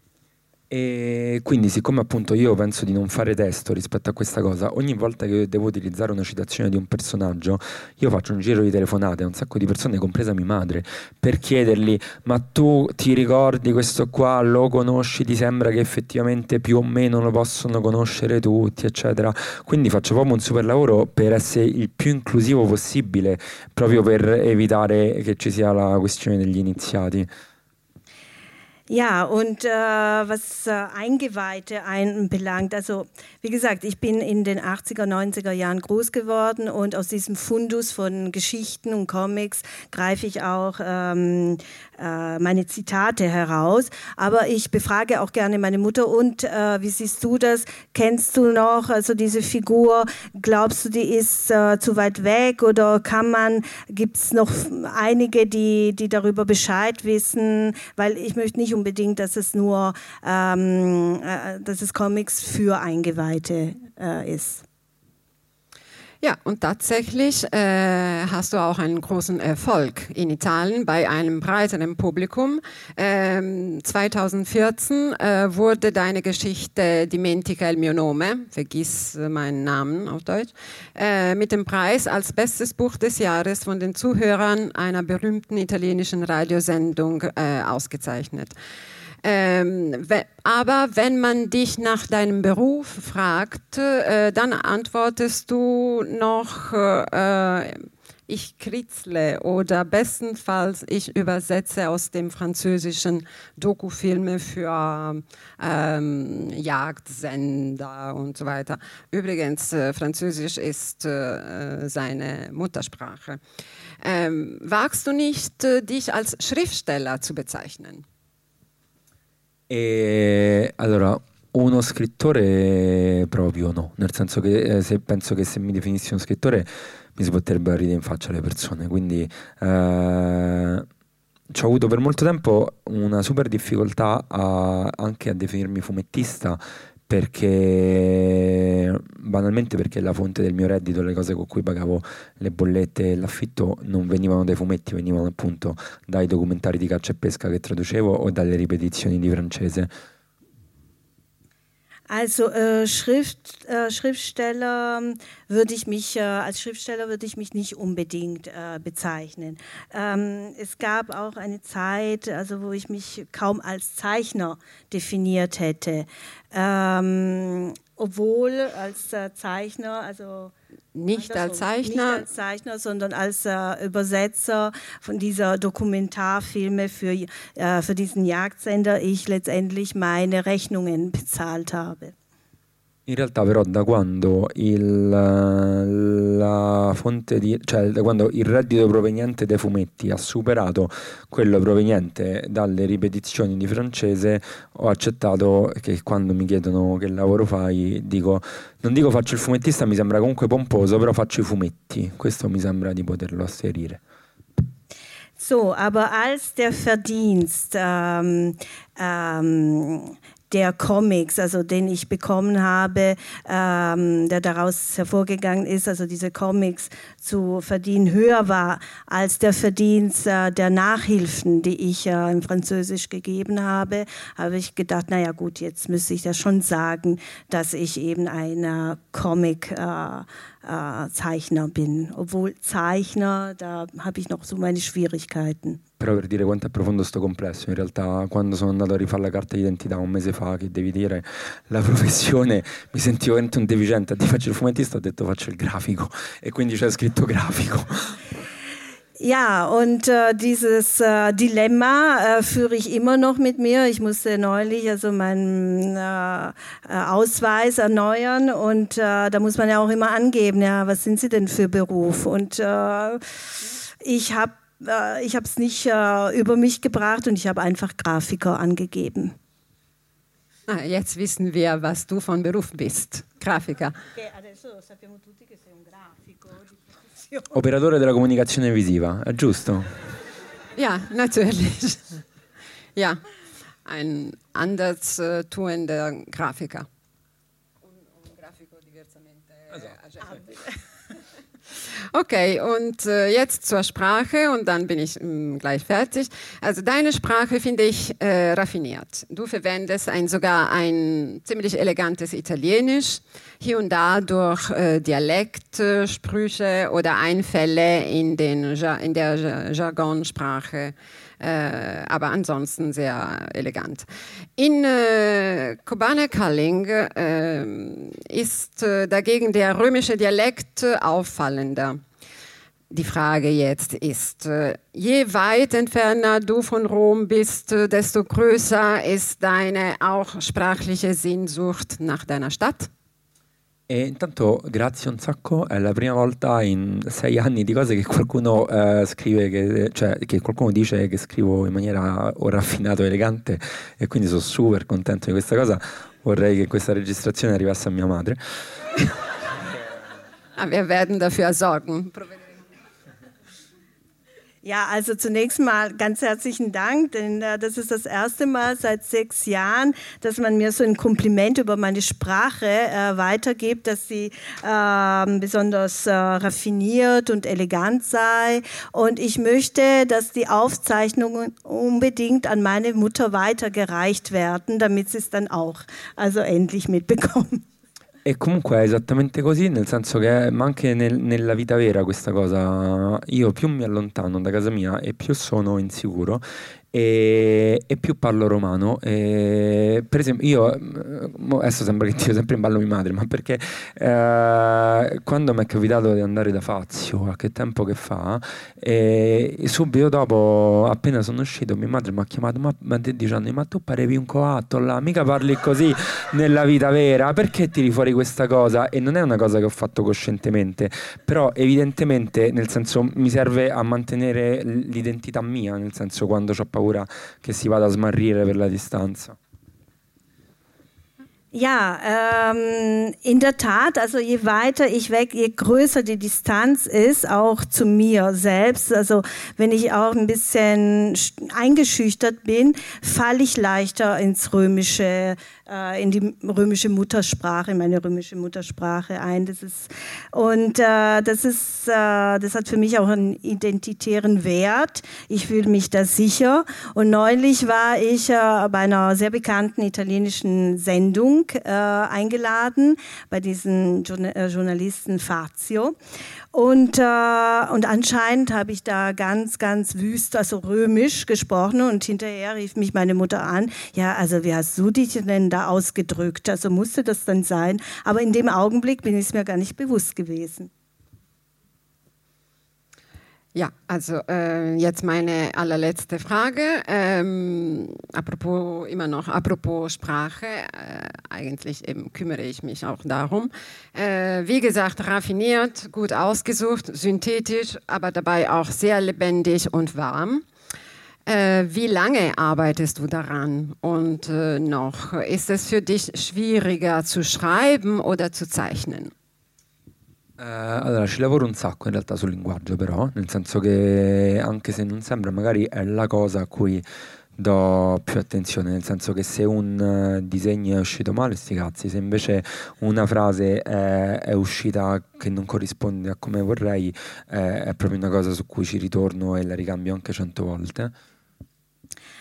E quindi, siccome appunto io penso di non fare testo rispetto a questa cosa, ogni volta che devo utilizzare una citazione di un personaggio, io faccio un giro di telefonate a un sacco di persone, compresa mia madre, per chiedergli: Ma tu ti ricordi questo qua? Lo conosci? Ti sembra che effettivamente più o meno lo possono conoscere tutti, eccetera. Quindi faccio proprio un super lavoro per essere il più inclusivo possibile, proprio per evitare che ci sia la questione degli iniziati. Ja, und äh, was äh, Eingeweihte einbelangt, also wie gesagt, ich bin in den 80er, 90er Jahren groß geworden und aus diesem Fundus von Geschichten und Comics greife ich auch ähm, äh, meine Zitate heraus. Aber ich befrage auch gerne meine Mutter und äh, wie siehst du das? Kennst du noch also diese Figur? Glaubst du, die ist äh, zu weit weg oder kann man, gibt es noch einige, die, die darüber Bescheid wissen? Weil ich möchte nicht unbedingt, dass es nur, ähm, äh, dass es Comics für Eingeweihte äh, ist. Ja, und tatsächlich äh, hast du auch einen großen Erfolg in Italien bei einem breiteren Publikum. Ähm, 2014 äh, wurde deine Geschichte Dimentica il mio nome, vergiss meinen Namen auf Deutsch, äh, mit dem Preis als bestes Buch des Jahres von den Zuhörern einer berühmten italienischen Radiosendung äh, ausgezeichnet. Ähm, aber wenn man dich nach deinem Beruf fragt, äh, dann antwortest du noch, äh, ich kritzle oder bestenfalls ich übersetze aus dem französischen Dokufilme für ähm, Jagdsender und so weiter. Übrigens, äh, Französisch ist äh, seine Muttersprache. Ähm, wagst du nicht, äh, dich als Schriftsteller zu bezeichnen? E allora, uno scrittore proprio no, nel senso che eh, se penso che se mi definissi uno scrittore mi si potrebbero ridere in faccia le persone, quindi eh, ho avuto per molto tempo una super difficoltà a, anche a definirmi fumettista perché banalmente perché la fonte del mio reddito, le cose con cui pagavo le bollette e l'affitto non venivano dai fumetti, venivano appunto dai documentari di caccia e pesca che traducevo o dalle ripetizioni di francese. Also äh, Schrift, äh, Schriftsteller würde ich mich, äh, als Schriftsteller würde ich mich nicht unbedingt äh, bezeichnen. Ähm, es gab auch eine Zeit, also wo ich mich kaum als Zeichner definiert hätte. Ähm, obwohl als äh, Zeichner, also nicht als Zeichner. Nicht als Zeichner, sondern als äh, Übersetzer von dieser Dokumentarfilme für, äh, für diesen Jagdsender ich letztendlich meine Rechnungen bezahlt habe. In realtà però da quando il, la fonte di, cioè da quando il reddito proveniente dai fumetti ha superato quello proveniente dalle ripetizioni di francese, ho accettato che quando mi chiedono che lavoro fai, dico non dico faccio il fumettista, mi sembra comunque pomposo, però faccio i fumetti. Questo mi sembra di poterlo asserire. So, aber als der Verdienst ähm, ähm, der Comics, also den ich bekommen habe, ähm, der daraus hervorgegangen ist, also diese Comics zu verdienen, höher war als der Verdienst äh, der Nachhilfen, die ich äh, im Französisch gegeben habe, habe ich gedacht, naja gut, jetzt müsste ich ja schon sagen, dass ich eben ein Comic äh, äh, bin. Obwohl Zeichner, da habe ich noch so meine Schwierigkeiten. Però per dire quanto è profondo sto complesso, in realtà quando sono andato a rifare la carta d'identità un mese fa, che devi dire la [LAUGHS] professione, mi sentivo veramente un deficiente, ti faccio il fumettista, ho detto faccio il grafico e quindi c'è scritto grafico. Ja, und äh, dieses äh, Dilemma äh, führe ich immer noch mit mir. Ich musste neulich also meinen äh, äh, Ausweis erneuern und äh, da muss man ja auch immer angeben, ja, was sind Sie denn für Beruf? Und ich habe ich habe es nicht über mich gebracht und ich habe einfach Grafiker angegeben. Ah, jetzt wissen wir, was du von Beruf bist. Grafiker. Operatore della comunicazione visiva, è giusto? Ja, natürlich. Ja, ein anders äh, tuender Grafiker. Un, un grafico diversamente also. Okay, und äh, jetzt zur Sprache und dann bin ich mh, mm, gleich fertig. Also deine Sprache finde ich äh, raffiniert. Du verwendest ein, sogar ein ziemlich elegantes Italienisch, hier und da durch äh, Dialektsprüche oder Einfälle in, den, in der Jargonsprache. Äh, aber ansonsten sehr elegant. In äh, Kobane Kalling äh, ist äh, dagegen der römische Dialekt auffallender. Die Frage jetzt ist, äh, je weit entferner du von Rom bist, äh, desto größer ist deine auch sprachliche Sehnsucht nach deiner Stadt? E intanto grazie un sacco, è la prima volta in sei anni di cose che qualcuno eh, scrive, che, cioè che qualcuno dice che scrivo in maniera o raffinata o elegante e quindi sono super contento di questa cosa. Vorrei che questa registrazione arrivasse a mia madre. Ah, wir werden dafür sorgen. Ja, also zunächst mal ganz herzlichen Dank, denn äh, das ist das erste Mal seit sechs Jahren, dass man mir so ein Kompliment über meine Sprache äh, weitergibt, dass sie äh, besonders raffiniert und elegant sei. Und ich möchte, dass die Aufzeichnungen unbedingt an meine Mutter weitergereicht werden, damit sie es dann auch also endlich mitbekommen. E comunque è esattamente così, nel senso che, ma anche nel, nella vita vera questa cosa, io più mi allontano da casa mia e più sono insicuro e, e più parlo romano. E, per esempio, io mm, adesso sembra che tiro sempre in ballo mia madre, ma perché eh, quando mi è capitato di andare da Fazio, qualche tempo che fa, e subito dopo, appena sono uscito, mia madre mi ha chiamato, ma, ma dicendo, ma tu parevi un coatto là, mica parli così nella vita vera, perché tiri fuori questa cosa? E non è una cosa che ho fatto coscientemente, però evidentemente, nel senso, mi serve a mantenere l'identità mia, nel senso, quando ho paura che si vada a smarrire per la distanza. Ja, ähm, in der Tat, also je weiter ich weg, je größer die Distanz ist, auch zu mir selbst, also wenn ich auch ein bisschen eingeschüchtert bin, falle ich leichter ins römische äh, in die römische Muttersprache, meine römische Muttersprache ein. Das ist, und äh, das, ist, äh, das hat für mich auch einen identitären Wert. Ich fühle mich da sicher. Und neulich war ich äh, bei einer sehr bekannten italienischen Sendung äh, eingeladen, bei diesem äh, Journalisten Fazio. Und, äh, und anscheinend habe ich da ganz, ganz wüst, also römisch gesprochen und hinterher rief mich meine Mutter an, ja, also wie hast du dich denn da ausgedrückt? Also musste das dann sein. Aber in dem Augenblick bin ich es mir gar nicht bewusst gewesen. Ja, also äh, jetzt meine allerletzte Frage. Ähm, apropos immer noch, apropos Sprache, äh, eigentlich eben kümmere ich mich auch darum. Äh, wie gesagt, raffiniert, gut ausgesucht, synthetisch, aber dabei auch sehr lebendig und warm. Äh, wie lange arbeitest du daran? Und äh, noch, ist es für dich schwieriger zu schreiben oder zu zeichnen? Eh, allora, ci lavoro un sacco in realtà sul linguaggio, però, nel senso che anche se non sembra, magari è la cosa a cui do più attenzione, nel senso che se un uh, disegno è uscito male, sti cazzi, se invece una frase è, è uscita che non corrisponde a come vorrei, eh, è proprio una cosa su cui ci ritorno e la ricambio anche cento volte.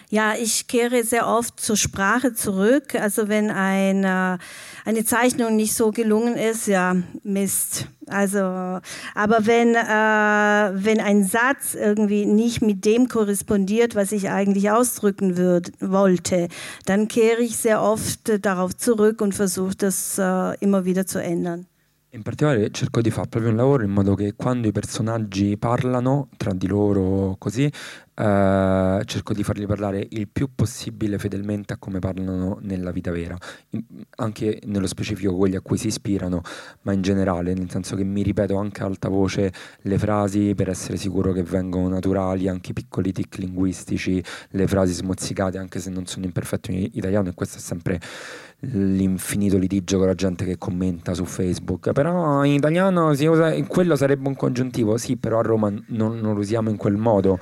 Ja, ich kehre sehr oft zur Sprache zurück. Also wenn eine, eine Zeichnung nicht so gelungen ist, ja, Mist. Also, aber wenn, äh, wenn ein Satz irgendwie nicht mit dem korrespondiert, was ich eigentlich ausdrücken würd, wollte, dann kehre ich sehr oft darauf zurück und versuche das äh, immer wieder zu ändern. In particolare cerco di fare proprio un lavoro in modo che quando i personaggi parlano tra di loro così, eh, cerco di farli parlare il più possibile fedelmente a come parlano nella vita vera, in, anche nello specifico quelli a cui si ispirano, ma in generale, nel senso che mi ripeto anche a alta voce le frasi per essere sicuro che vengono naturali, anche i piccoli tic linguistici, le frasi smozzicate anche se non sono in perfetto italiano e questo è sempre l'infinito litigio con la gente che commenta su Facebook. Però in italiano si usa, quello sarebbe un congiuntivo, sì, però a Roma non, non lo usiamo in quel modo.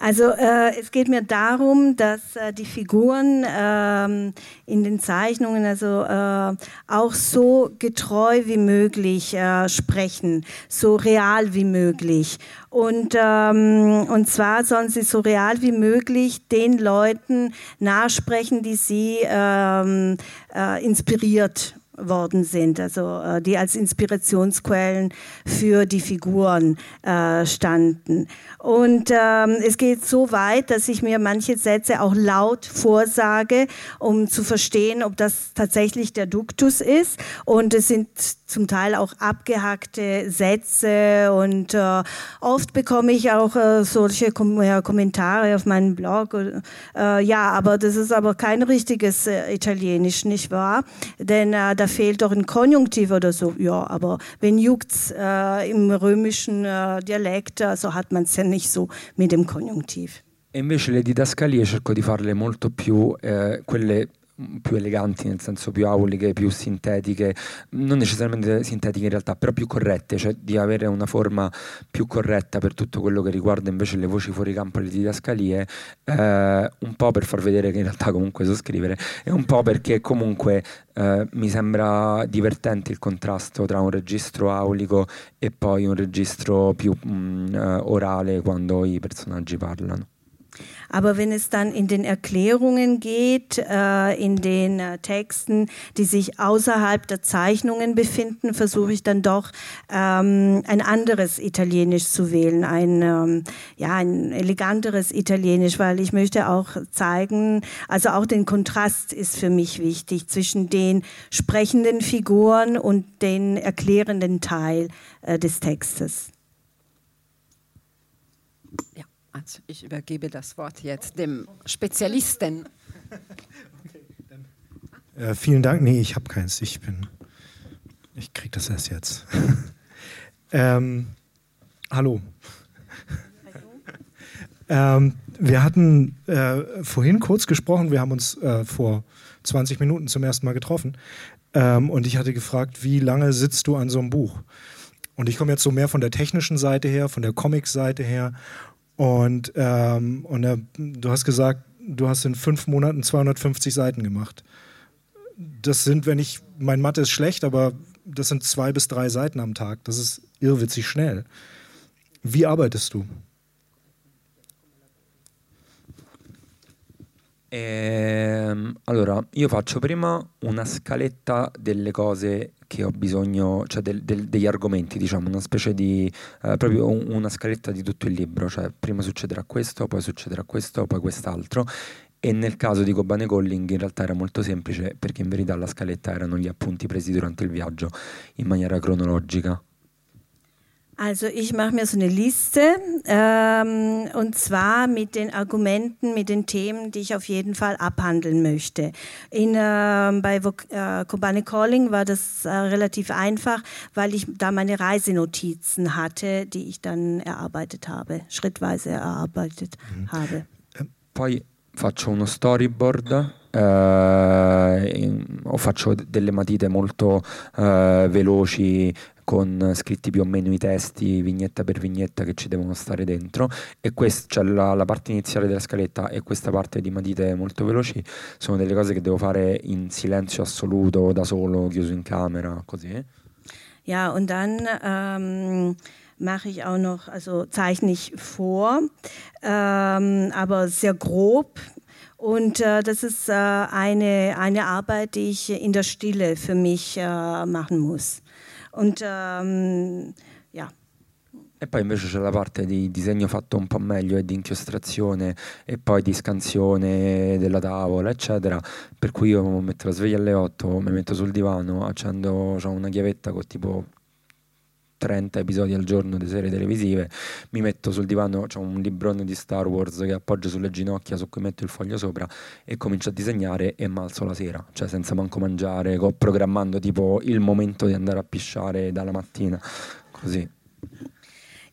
Also äh, es geht mir darum, dass äh, die Figuren äh, in den Zeichnungen also äh, auch so getreu wie möglich äh, sprechen, so real wie möglich. Und, ähm, und zwar sollen sie so real wie möglich den Leuten nachsprechen, die sie ähm, äh, inspiriert worden sind, also äh, die als Inspirationsquellen für die Figuren äh, standen. Und ähm, es geht so weit, dass ich mir manche Sätze auch laut vorsage, um zu verstehen, ob das tatsächlich der Duktus ist. Und es sind zum Teil auch abgehackte Sätze und äh, oft bekomme ich auch äh, solche Kom ja, Kommentare auf meinem Blog. Äh, ja, aber das ist aber kein richtiges äh, Italienisch, nicht wahr? Denn äh, fehlt doch ein Konjunktiv oder so. Ja, aber wenn juckt's äh, im römischen Dialekt, so hat man es ja nicht so mit dem Konjunktiv. E invece le didascalie cerco di farle molto più eh, quelle più eleganti, nel senso più auliche, più sintetiche, non necessariamente sintetiche in realtà, però più corrette, cioè di avere una forma più corretta per tutto quello che riguarda invece le voci fuori campo e le didascalie, eh, un po' per far vedere che in realtà comunque so scrivere e un po' perché comunque eh, mi sembra divertente il contrasto tra un registro aulico e poi un registro più mh, mm, eh, orale quando i personaggi parlano. Aber wenn es dann in den Erklärungen geht, äh, in den äh, Texten, die sich außerhalb der Zeichnungen befinden, versuche ich dann doch ähm, ein anderes Italienisch zu wählen, ein, ähm, ja, ein eleganteres Italienisch, weil ich möchte auch zeigen, also auch den Kontrast ist für mich wichtig zwischen den sprechenden Figuren und den erklärenden Teil äh, des Textes. Ja. Also ich übergebe das Wort jetzt dem Spezialisten. Okay, [LAUGHS] äh, vielen Dank. Nee, ich habe keins. Ich bin. Ich kriege das erst jetzt. [LAUGHS] ähm, hallo. ähm, wir hatten äh, vorhin kurz gesprochen, wir haben uns äh, vor 20 Minuten zum ersten Mal getroffen ähm, und ich hatte gefragt, wie lange sitzt du an so einem Buch? Und ich komme jetzt so mehr von der technischen Seite her, von der Comic-Seite her und, ähm, und äh, du hast gesagt, du hast in fünf Monaten 250 Seiten gemacht. Das sind, wenn ich, mein Mathe ist schlecht, aber das sind zwei bis drei Seiten am Tag. Das ist irrwitzig schnell. Wie arbeitest du? Ehm, allora, io faccio prima una scaletta delle cose che ho bisogno, cioè del, del, degli argomenti, diciamo, una specie di, eh, proprio un, una scaletta di tutto il libro, cioè prima succederà questo, poi succederà questo, poi quest'altro. E nel caso di Kobane Calling in realtà era molto semplice perché in verità la scaletta erano gli appunti presi durante il viaggio in maniera cronologica. Also ich mache mir so eine Liste ähm, und zwar mit den Argumenten, mit den Themen, die ich auf jeden Fall abhandeln möchte. In, äh, bei äh, Kobane Calling war das äh, relativ einfach, weil ich da meine Reisenotizen hatte, die ich dann erarbeitet habe, schrittweise erarbeitet mhm. habe. Poi faccio uno storyboard eh, o faccio delle matite molto eh, veloci con scritti più o meno i testi vignetta per vignetta che ci devono stare dentro e quest, cioè la, la, parte iniziale della scaletta e questa parte di matite molto veloci sono delle cose che devo fare in silenzio assoluto, da solo, chiuso in camera, così. Ja, und dann ähm, mache ich auch noch, also zeichne ich vor, ähm, aber sehr grob. Und äh, das ist äh, eine, eine Arbeit, die ich in der Stille für mich äh, machen muss. Und ähm, ja. E poi invece c'è la parte di disegno fatto un po' meglio e di inchiostrazione e poi di scansione della tavola, eccetera. Per cui io metto la sveglia alle 8, mi metto sul divano, accendo ho una chiavetta con tipo 30 episodi al giorno di serie televisive, mi metto sul divano, ho un librone di Star Wars che appoggio sulle ginocchia su cui metto il foglio sopra e comincio a disegnare e malzo la sera, cioè senza manco mangiare, programmando tipo il momento di andare a pisciare dalla mattina, così.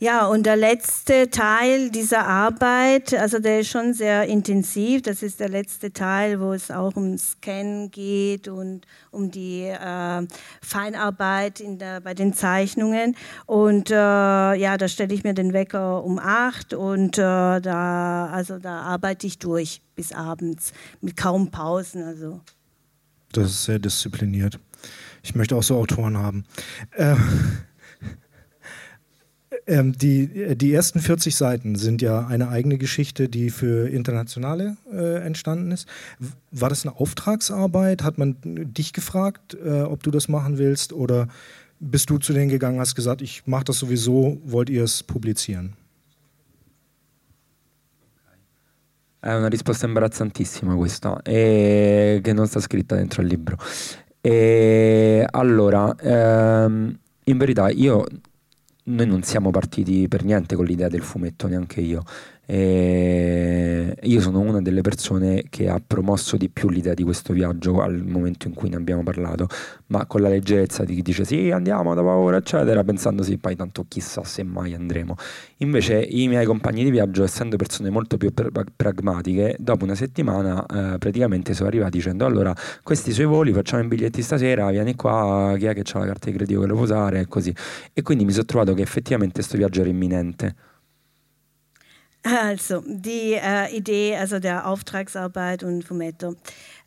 Ja, und der letzte Teil dieser Arbeit, also der ist schon sehr intensiv. Das ist der letzte Teil, wo es auch um Scan geht und um die äh, Feinarbeit in der, bei den Zeichnungen. Und äh, ja, da stelle ich mir den Wecker um acht und äh, da, also da arbeite ich durch bis abends mit kaum Pausen. Also. Das ist sehr diszipliniert. Ich möchte auch so Autoren haben. Ähm die, die ersten 40 Seiten sind ja eine eigene Geschichte, die für Internationale äh, entstanden ist. War das eine Auftragsarbeit? Hat man dich gefragt, äh, ob du das machen willst? Oder bist du zu denen gegangen, hast gesagt, ich mache das sowieso, wollt ihr es publizieren? È una risposta imbarazzantissima questa, e che non sta scritta dentro il libro. E allora, ehm, in verità io noi non siamo partiti per niente con l'idea del fumetto, neanche io. E io sono una delle persone che ha promosso di più l'idea di questo viaggio al momento in cui ne abbiamo parlato, ma con la leggerezza di chi dice sì, andiamo da paura, eccetera, pensando sì, poi tanto chissà se mai andremo. Invece i miei compagni di viaggio, essendo persone molto più pra- pragmatiche, dopo una settimana eh, praticamente sono arrivati dicendo allora questi suoi voli, facciamo i biglietti stasera, vieni qua, chi è che ha la carta di credito che lo può usare e così. E quindi mi sono trovato che effettivamente questo viaggio era imminente. Also, die äh, Idee, also der Auftragsarbeit und Fumetto.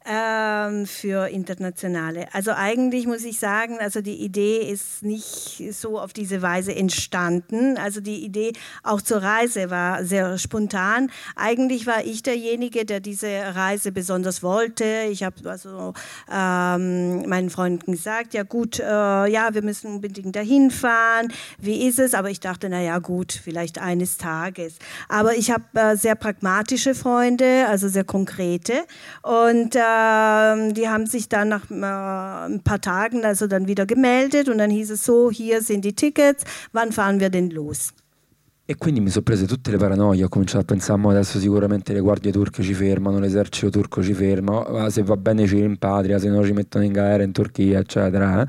Ähm, für Internationale. Also eigentlich muss ich sagen, also die Idee ist nicht so auf diese Weise entstanden. Also die Idee auch zur Reise war sehr spontan. Eigentlich war ich derjenige, der diese Reise besonders wollte. Ich habe also ähm, meinen Freunden gesagt, ja gut, äh, ja, wir müssen unbedingt dahin fahren. Wie ist es? Aber ich dachte, na ja, gut, vielleicht eines Tages. Aber ich habe äh, sehr pragmatische Freunde, also sehr konkrete und äh, ähm, die haben sich dann nach äh, ein paar Tagen also dann wieder gemeldet und dann hieß es so, hier sind die Tickets, wann fahren wir denn los? E quindi mi sono prese tutte le paranoie, ho cominciato a pensare, adesso sicuramente le guardie turche ci fermano, l'esercito turco ci ferma, se va bene ci rimpatria, se no ci mettono in galera in Turchia, eccetera.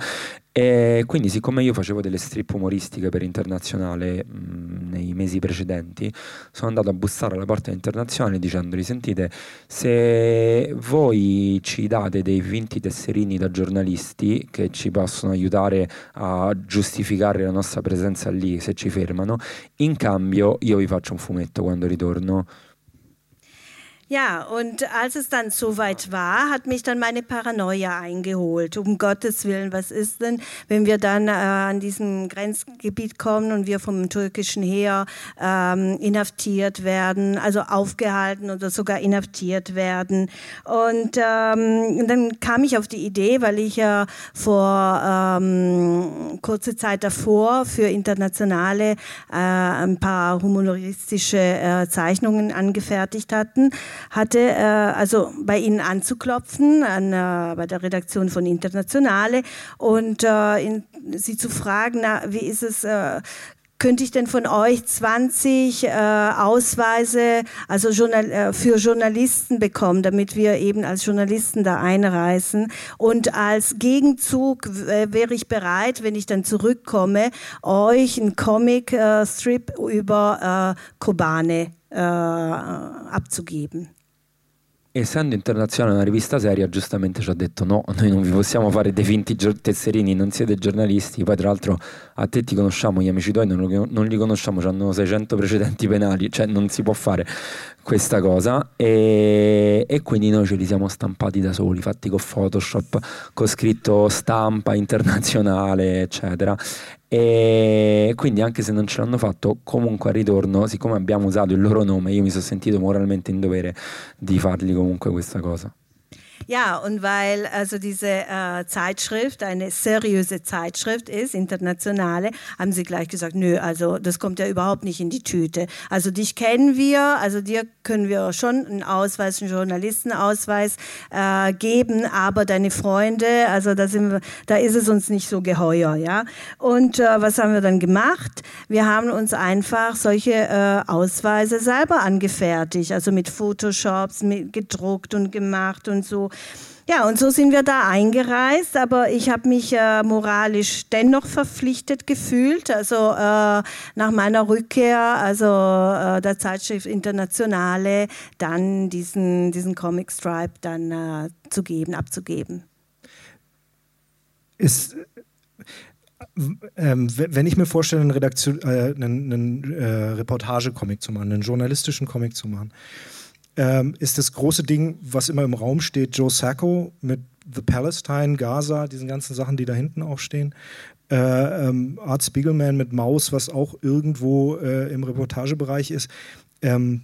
E quindi, siccome io facevo delle strip umoristiche per Internazionale mh, nei mesi precedenti, sono andato a bussare alla porta internazionale dicendogli: Sentite, se voi ci date dei finti tesserini da giornalisti che ci possono aiutare a giustificare la nostra presenza lì se ci fermano, in cambio io vi faccio un fumetto quando ritorno. Ja, und als es dann soweit war, hat mich dann meine Paranoia eingeholt. Um Gottes Willen, was ist denn, wenn wir dann äh, an diesem Grenzgebiet kommen und wir vom türkischen Heer ähm, inhaftiert werden, also aufgehalten oder sogar inhaftiert werden. Und ähm, dann kam ich auf die Idee, weil ich ja vor ähm, kurze Zeit davor für internationale äh, ein paar humoristische äh, Zeichnungen angefertigt hatten hatte, äh, also bei Ihnen anzuklopfen, an, äh, bei der Redaktion von Internationale und äh, in, Sie zu fragen, na, wie ist es, äh, könnte ich denn von euch 20 äh, Ausweise also Journal äh, für Journalisten bekommen, damit wir eben als Journalisten da einreisen. Und als Gegenzug äh, wäre ich bereit, wenn ich dann zurückkomme, euch einen Comic-Strip äh, über äh, Kobane äh, abzugeben. essendo internazionale una rivista seria, giustamente ci ha detto no, noi non vi possiamo fare dei finti tesserini, non siete giornalisti, poi tra l'altro a te ti conosciamo, gli amici tuoi non, non li conosciamo, hanno 600 precedenti penali, cioè non si può fare questa cosa e, e, quindi noi ce li siamo stampati da soli, fatti con Photoshop, con scritto stampa internazionale, eccetera. E quindi anche se non ce l'hanno fatto, comunque al ritorno, siccome abbiamo usato il loro nome, io mi sono sentito moralmente in dovere di fargli comunque questa cosa. Ja, und weil also diese äh, Zeitschrift eine seriöse Zeitschrift ist, internationale, haben sie gleich gesagt, nö, also das kommt ja überhaupt nicht in die Tüte. Also dich kennen wir, also dir können wir schon einen Ausweis, einen Journalistenausweis äh, geben, aber deine Freunde, also da, sind wir, da ist es uns nicht so geheuer, ja. Und äh, was haben wir dann gemacht? Wir haben uns einfach solche äh, Ausweise selber angefertigt, also mit Photoshops, mit gedruckt und gemacht und so. Ja, und so sind wir da eingereist, aber ich habe mich äh, moralisch dennoch verpflichtet gefühlt, also äh, nach meiner Rückkehr, also äh, der Zeitschrift Internationale, dann diesen, diesen Comic Stripe dann äh, zu geben, abzugeben. Ist, ähm, wenn ich mir vorstelle, einen, Redaktion, äh, einen, einen äh, Reportage-Comic zu machen, einen journalistischen Comic zu machen, ähm, ist das große Ding, was immer im Raum steht, Joe Sacco mit The Palestine, Gaza, diesen ganzen Sachen, die da hinten auch stehen. Äh, ähm, Art Spiegelman mit Maus, was auch irgendwo äh, im Reportagebereich ist. Ähm,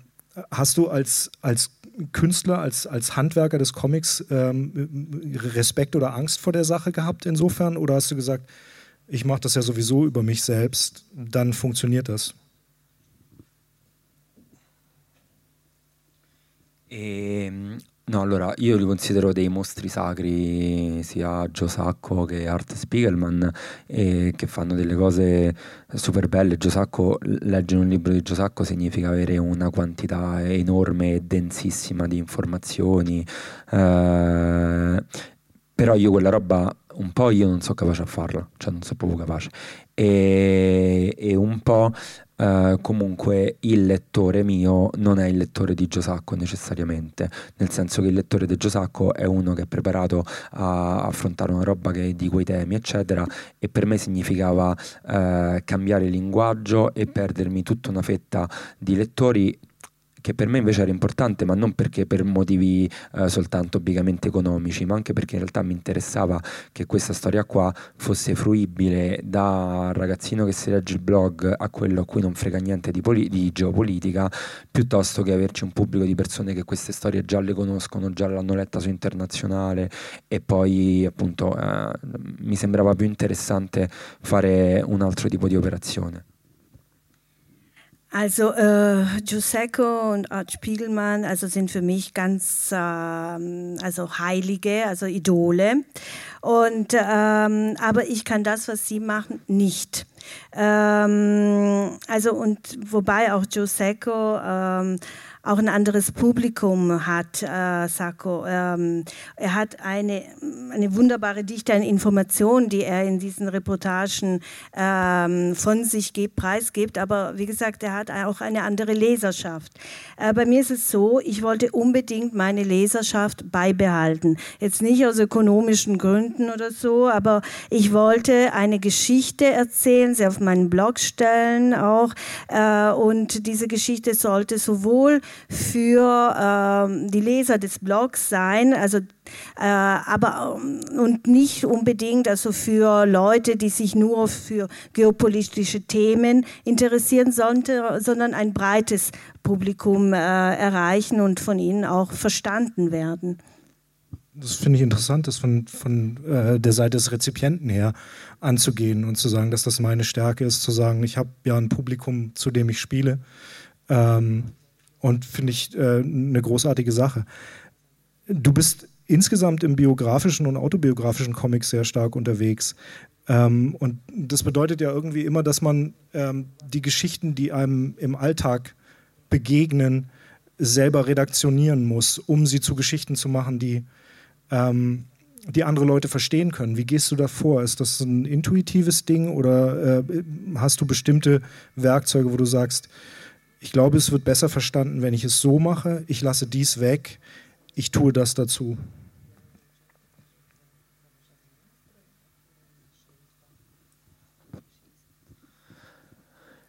hast du als, als Künstler, als, als Handwerker des Comics ähm, Respekt oder Angst vor der Sache gehabt insofern? Oder hast du gesagt, ich mache das ja sowieso über mich selbst, dann funktioniert das? E, no, allora io li considero dei mostri sacri, sia Joe Sacco che Art Spiegelman, eh, che fanno delle cose super belle. Joe Sacco, leggere un libro di Joe Sacco significa avere una quantità enorme e densissima di informazioni. Eh, però io quella roba un po' io non so capace a farla, cioè non so proprio capace. E, e un po' Uh, comunque il lettore mio non è il lettore di Giosacco necessariamente, nel senso che il lettore di Giosacco è uno che è preparato a affrontare una roba che è di quei temi, eccetera, e per me significava uh, cambiare linguaggio e perdermi tutta una fetta di lettori che per me invece era importante, ma non perché per motivi eh, soltanto obbligamente economici, ma anche perché in realtà mi interessava che questa storia qua fosse fruibile da ragazzino che si legge il blog a quello a cui non frega niente di, poli- di geopolitica, piuttosto che averci un pubblico di persone che queste storie già le conoscono, già l'hanno letta su internazionale e poi appunto eh, mi sembrava più interessante fare un altro tipo di operazione. Also äh, Giuseppe und Art Spiegelmann also sind für mich ganz äh, also Heilige, also Idole. Und ähm, aber ich kann das, was sie machen, nicht. Ähm, also und wobei auch Giuseppe ähm, auch ein anderes Publikum hat, äh, Sacco. Ähm, er hat eine, eine wunderbare Dichte an Informationen, die er in diesen Reportagen ähm, von sich gibt, preisgibt. Aber wie gesagt, er hat auch eine andere Leserschaft. Äh, bei mir ist es so, ich wollte unbedingt meine Leserschaft beibehalten. Jetzt nicht aus ökonomischen Gründen oder so, aber ich wollte eine Geschichte erzählen, sie auf meinen Blog stellen auch. Äh, und diese Geschichte sollte sowohl für äh, die Leser des Blogs sein, also äh, aber ähm, und nicht unbedingt also für Leute, die sich nur für geopolitische Themen interessieren sollte, sondern ein breites Publikum äh, erreichen und von ihnen auch verstanden werden. Das finde ich interessant, das von, von äh, der Seite des Rezipienten her anzugehen und zu sagen, dass das meine Stärke ist, zu sagen, ich habe ja ein Publikum, zu dem ich spiele. Ähm, und finde ich äh, eine großartige Sache. Du bist insgesamt im biografischen und autobiografischen Comic sehr stark unterwegs. Ähm, und das bedeutet ja irgendwie immer, dass man ähm, die Geschichten, die einem im Alltag begegnen, selber redaktionieren muss, um sie zu Geschichten zu machen, die, ähm, die andere Leute verstehen können. Wie gehst du da vor? Ist das ein intuitives Ding oder äh, hast du bestimmte Werkzeuge, wo du sagst, ich glaube, es wird besser verstanden, wenn ich es so mache, ich lasse dies weg, ich tue das dazu.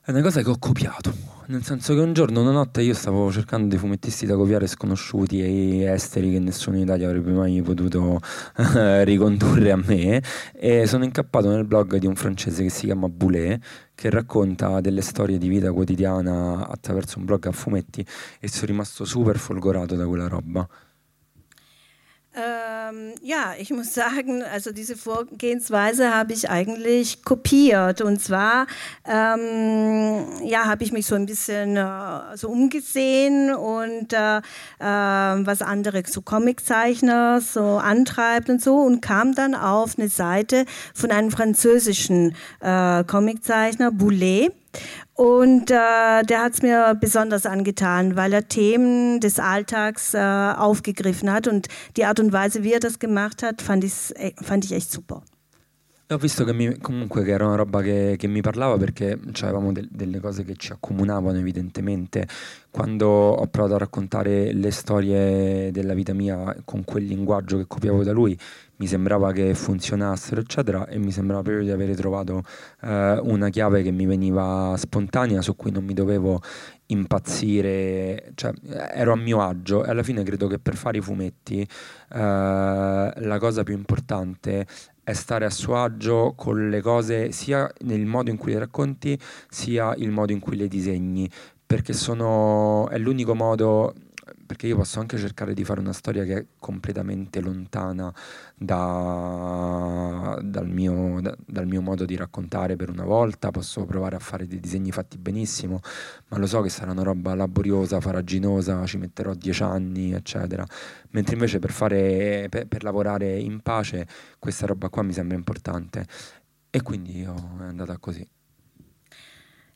È una cosa che ho copiato, nel senso che un giorno, una notte, io stavo cercando dei fumettisti da copiare sconosciuti e esteri che nessuno in Italia avrebbe mai potuto ricondurre a me e sono incappato nel blog di un francese che si chiama Boulet che racconta delle storie di vita quotidiana attraverso un blog a fumetti e sono rimasto super folgorato da quella roba. Ähm, ja, ich muss [LAUGHS] sagen, also diese Vorgehensweise habe ich eigentlich kopiert. Und zwar, ähm, ja, habe ich mich so ein bisschen äh, so umgesehen und äh, äh, was andere so Comiczeichner so antreibt und so und kam dann auf eine Seite von einem französischen äh, Comiczeichner, Boulet. Und äh, der hat es mir besonders angetan, weil er Themen des Alltags äh, aufgegriffen hat. Und die Art und Weise, wie er das gemacht hat, fand, äh, fand ich echt super. Ho visto che mi, comunque che era una roba che, che mi parlava perché avevamo de, delle cose che ci accomunavano evidentemente. Quando ho provato a raccontare le storie della vita mia con quel linguaggio che copiavo da lui, mi sembrava che funzionassero, eccetera, e mi sembrava proprio di aver trovato eh, una chiave che mi veniva spontanea, su cui non mi dovevo impazzire, cioè ero a mio agio e alla fine credo che per fare i fumetti eh, la cosa più importante è stare a suo agio con le cose sia nel modo in cui le racconti sia il modo in cui le disegni perché sono, è l'unico modo perché io posso anche cercare di fare una storia che è completamente lontana da, dal, mio, da, dal, mio, modo di raccontare per una volta, posso provare a fare dei disegni fatti benissimo, ma lo so che sarà una roba laboriosa, faraginosa, ci metterò dieci anni, eccetera. Mentre invece per, fare, per, per lavorare in pace questa roba qua mi sembra importante. E quindi è andata così.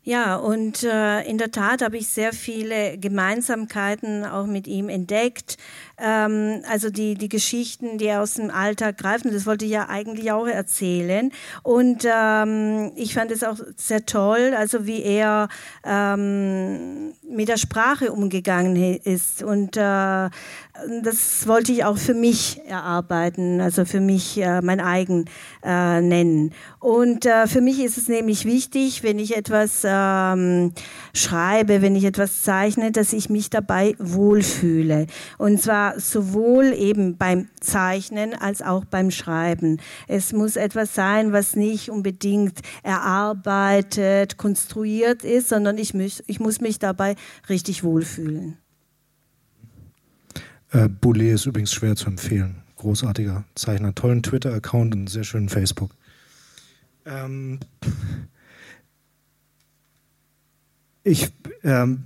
Ja, und äh, in der Tat habe ich sehr viele Gemeinsamkeiten auch mit ihm entdeckt. Ähm, also die, die Geschichten, die aus dem Alltag greifen, das wollte ich ja eigentlich auch erzählen. Und ähm, ich fand es auch sehr toll, also wie er ähm, mit der Sprache umgegangen ist. Und äh, das wollte ich auch für mich erarbeiten, also für mich äh, mein eigen äh, nennen. Und äh, für mich ist es nämlich wichtig, wenn ich etwas ähm, schreibe, wenn ich etwas zeichne, dass ich mich dabei wohlfühle. Und zwar sowohl eben beim Zeichnen als auch beim Schreiben. Es muss etwas sein, was nicht unbedingt erarbeitet, konstruiert ist, sondern ich, muss, ich muss mich dabei richtig wohlfühlen. Äh, Boulet ist übrigens schwer zu empfehlen. Großartiger Zeichner, tollen Twitter-Account und sehr schönen Facebook. Ähm, ich ähm,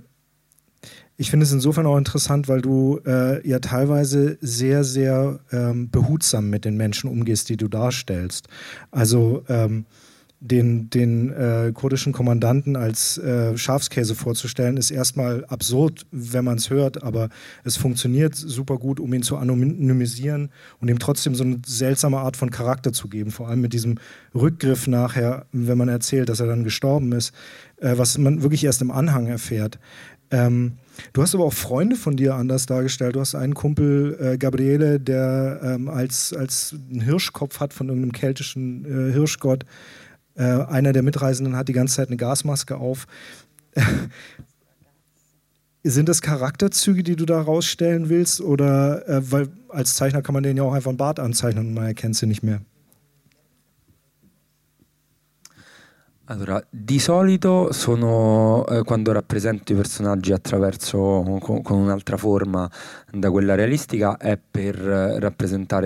ich finde es insofern auch interessant, weil du äh, ja teilweise sehr, sehr ähm, behutsam mit den Menschen umgehst, die du darstellst. Also ähm, den, den äh, kurdischen Kommandanten als äh, Schafskäse vorzustellen, ist erstmal absurd, wenn man es hört, aber es funktioniert super gut, um ihn zu anonymisieren und ihm trotzdem so eine seltsame Art von Charakter zu geben. Vor allem mit diesem Rückgriff nachher, wenn man erzählt, dass er dann gestorben ist, äh, was man wirklich erst im Anhang erfährt. Ähm, du hast aber auch Freunde von dir anders dargestellt. Du hast einen Kumpel, äh, Gabriele, der ähm, als, als einen Hirschkopf hat von irgendeinem keltischen äh, Hirschgott. Äh, einer der Mitreisenden hat die ganze Zeit eine Gasmaske auf. [LAUGHS] Sind das Charakterzüge, die du da rausstellen willst? Oder äh, weil als Zeichner kann man den ja auch einfach einen Bart anzeichnen und man erkennt sie nicht mehr? Allora, di solito sono eh, quando rappresento i personaggi attraverso con, con, un'altra forma da quella realistica è per eh, rappresentare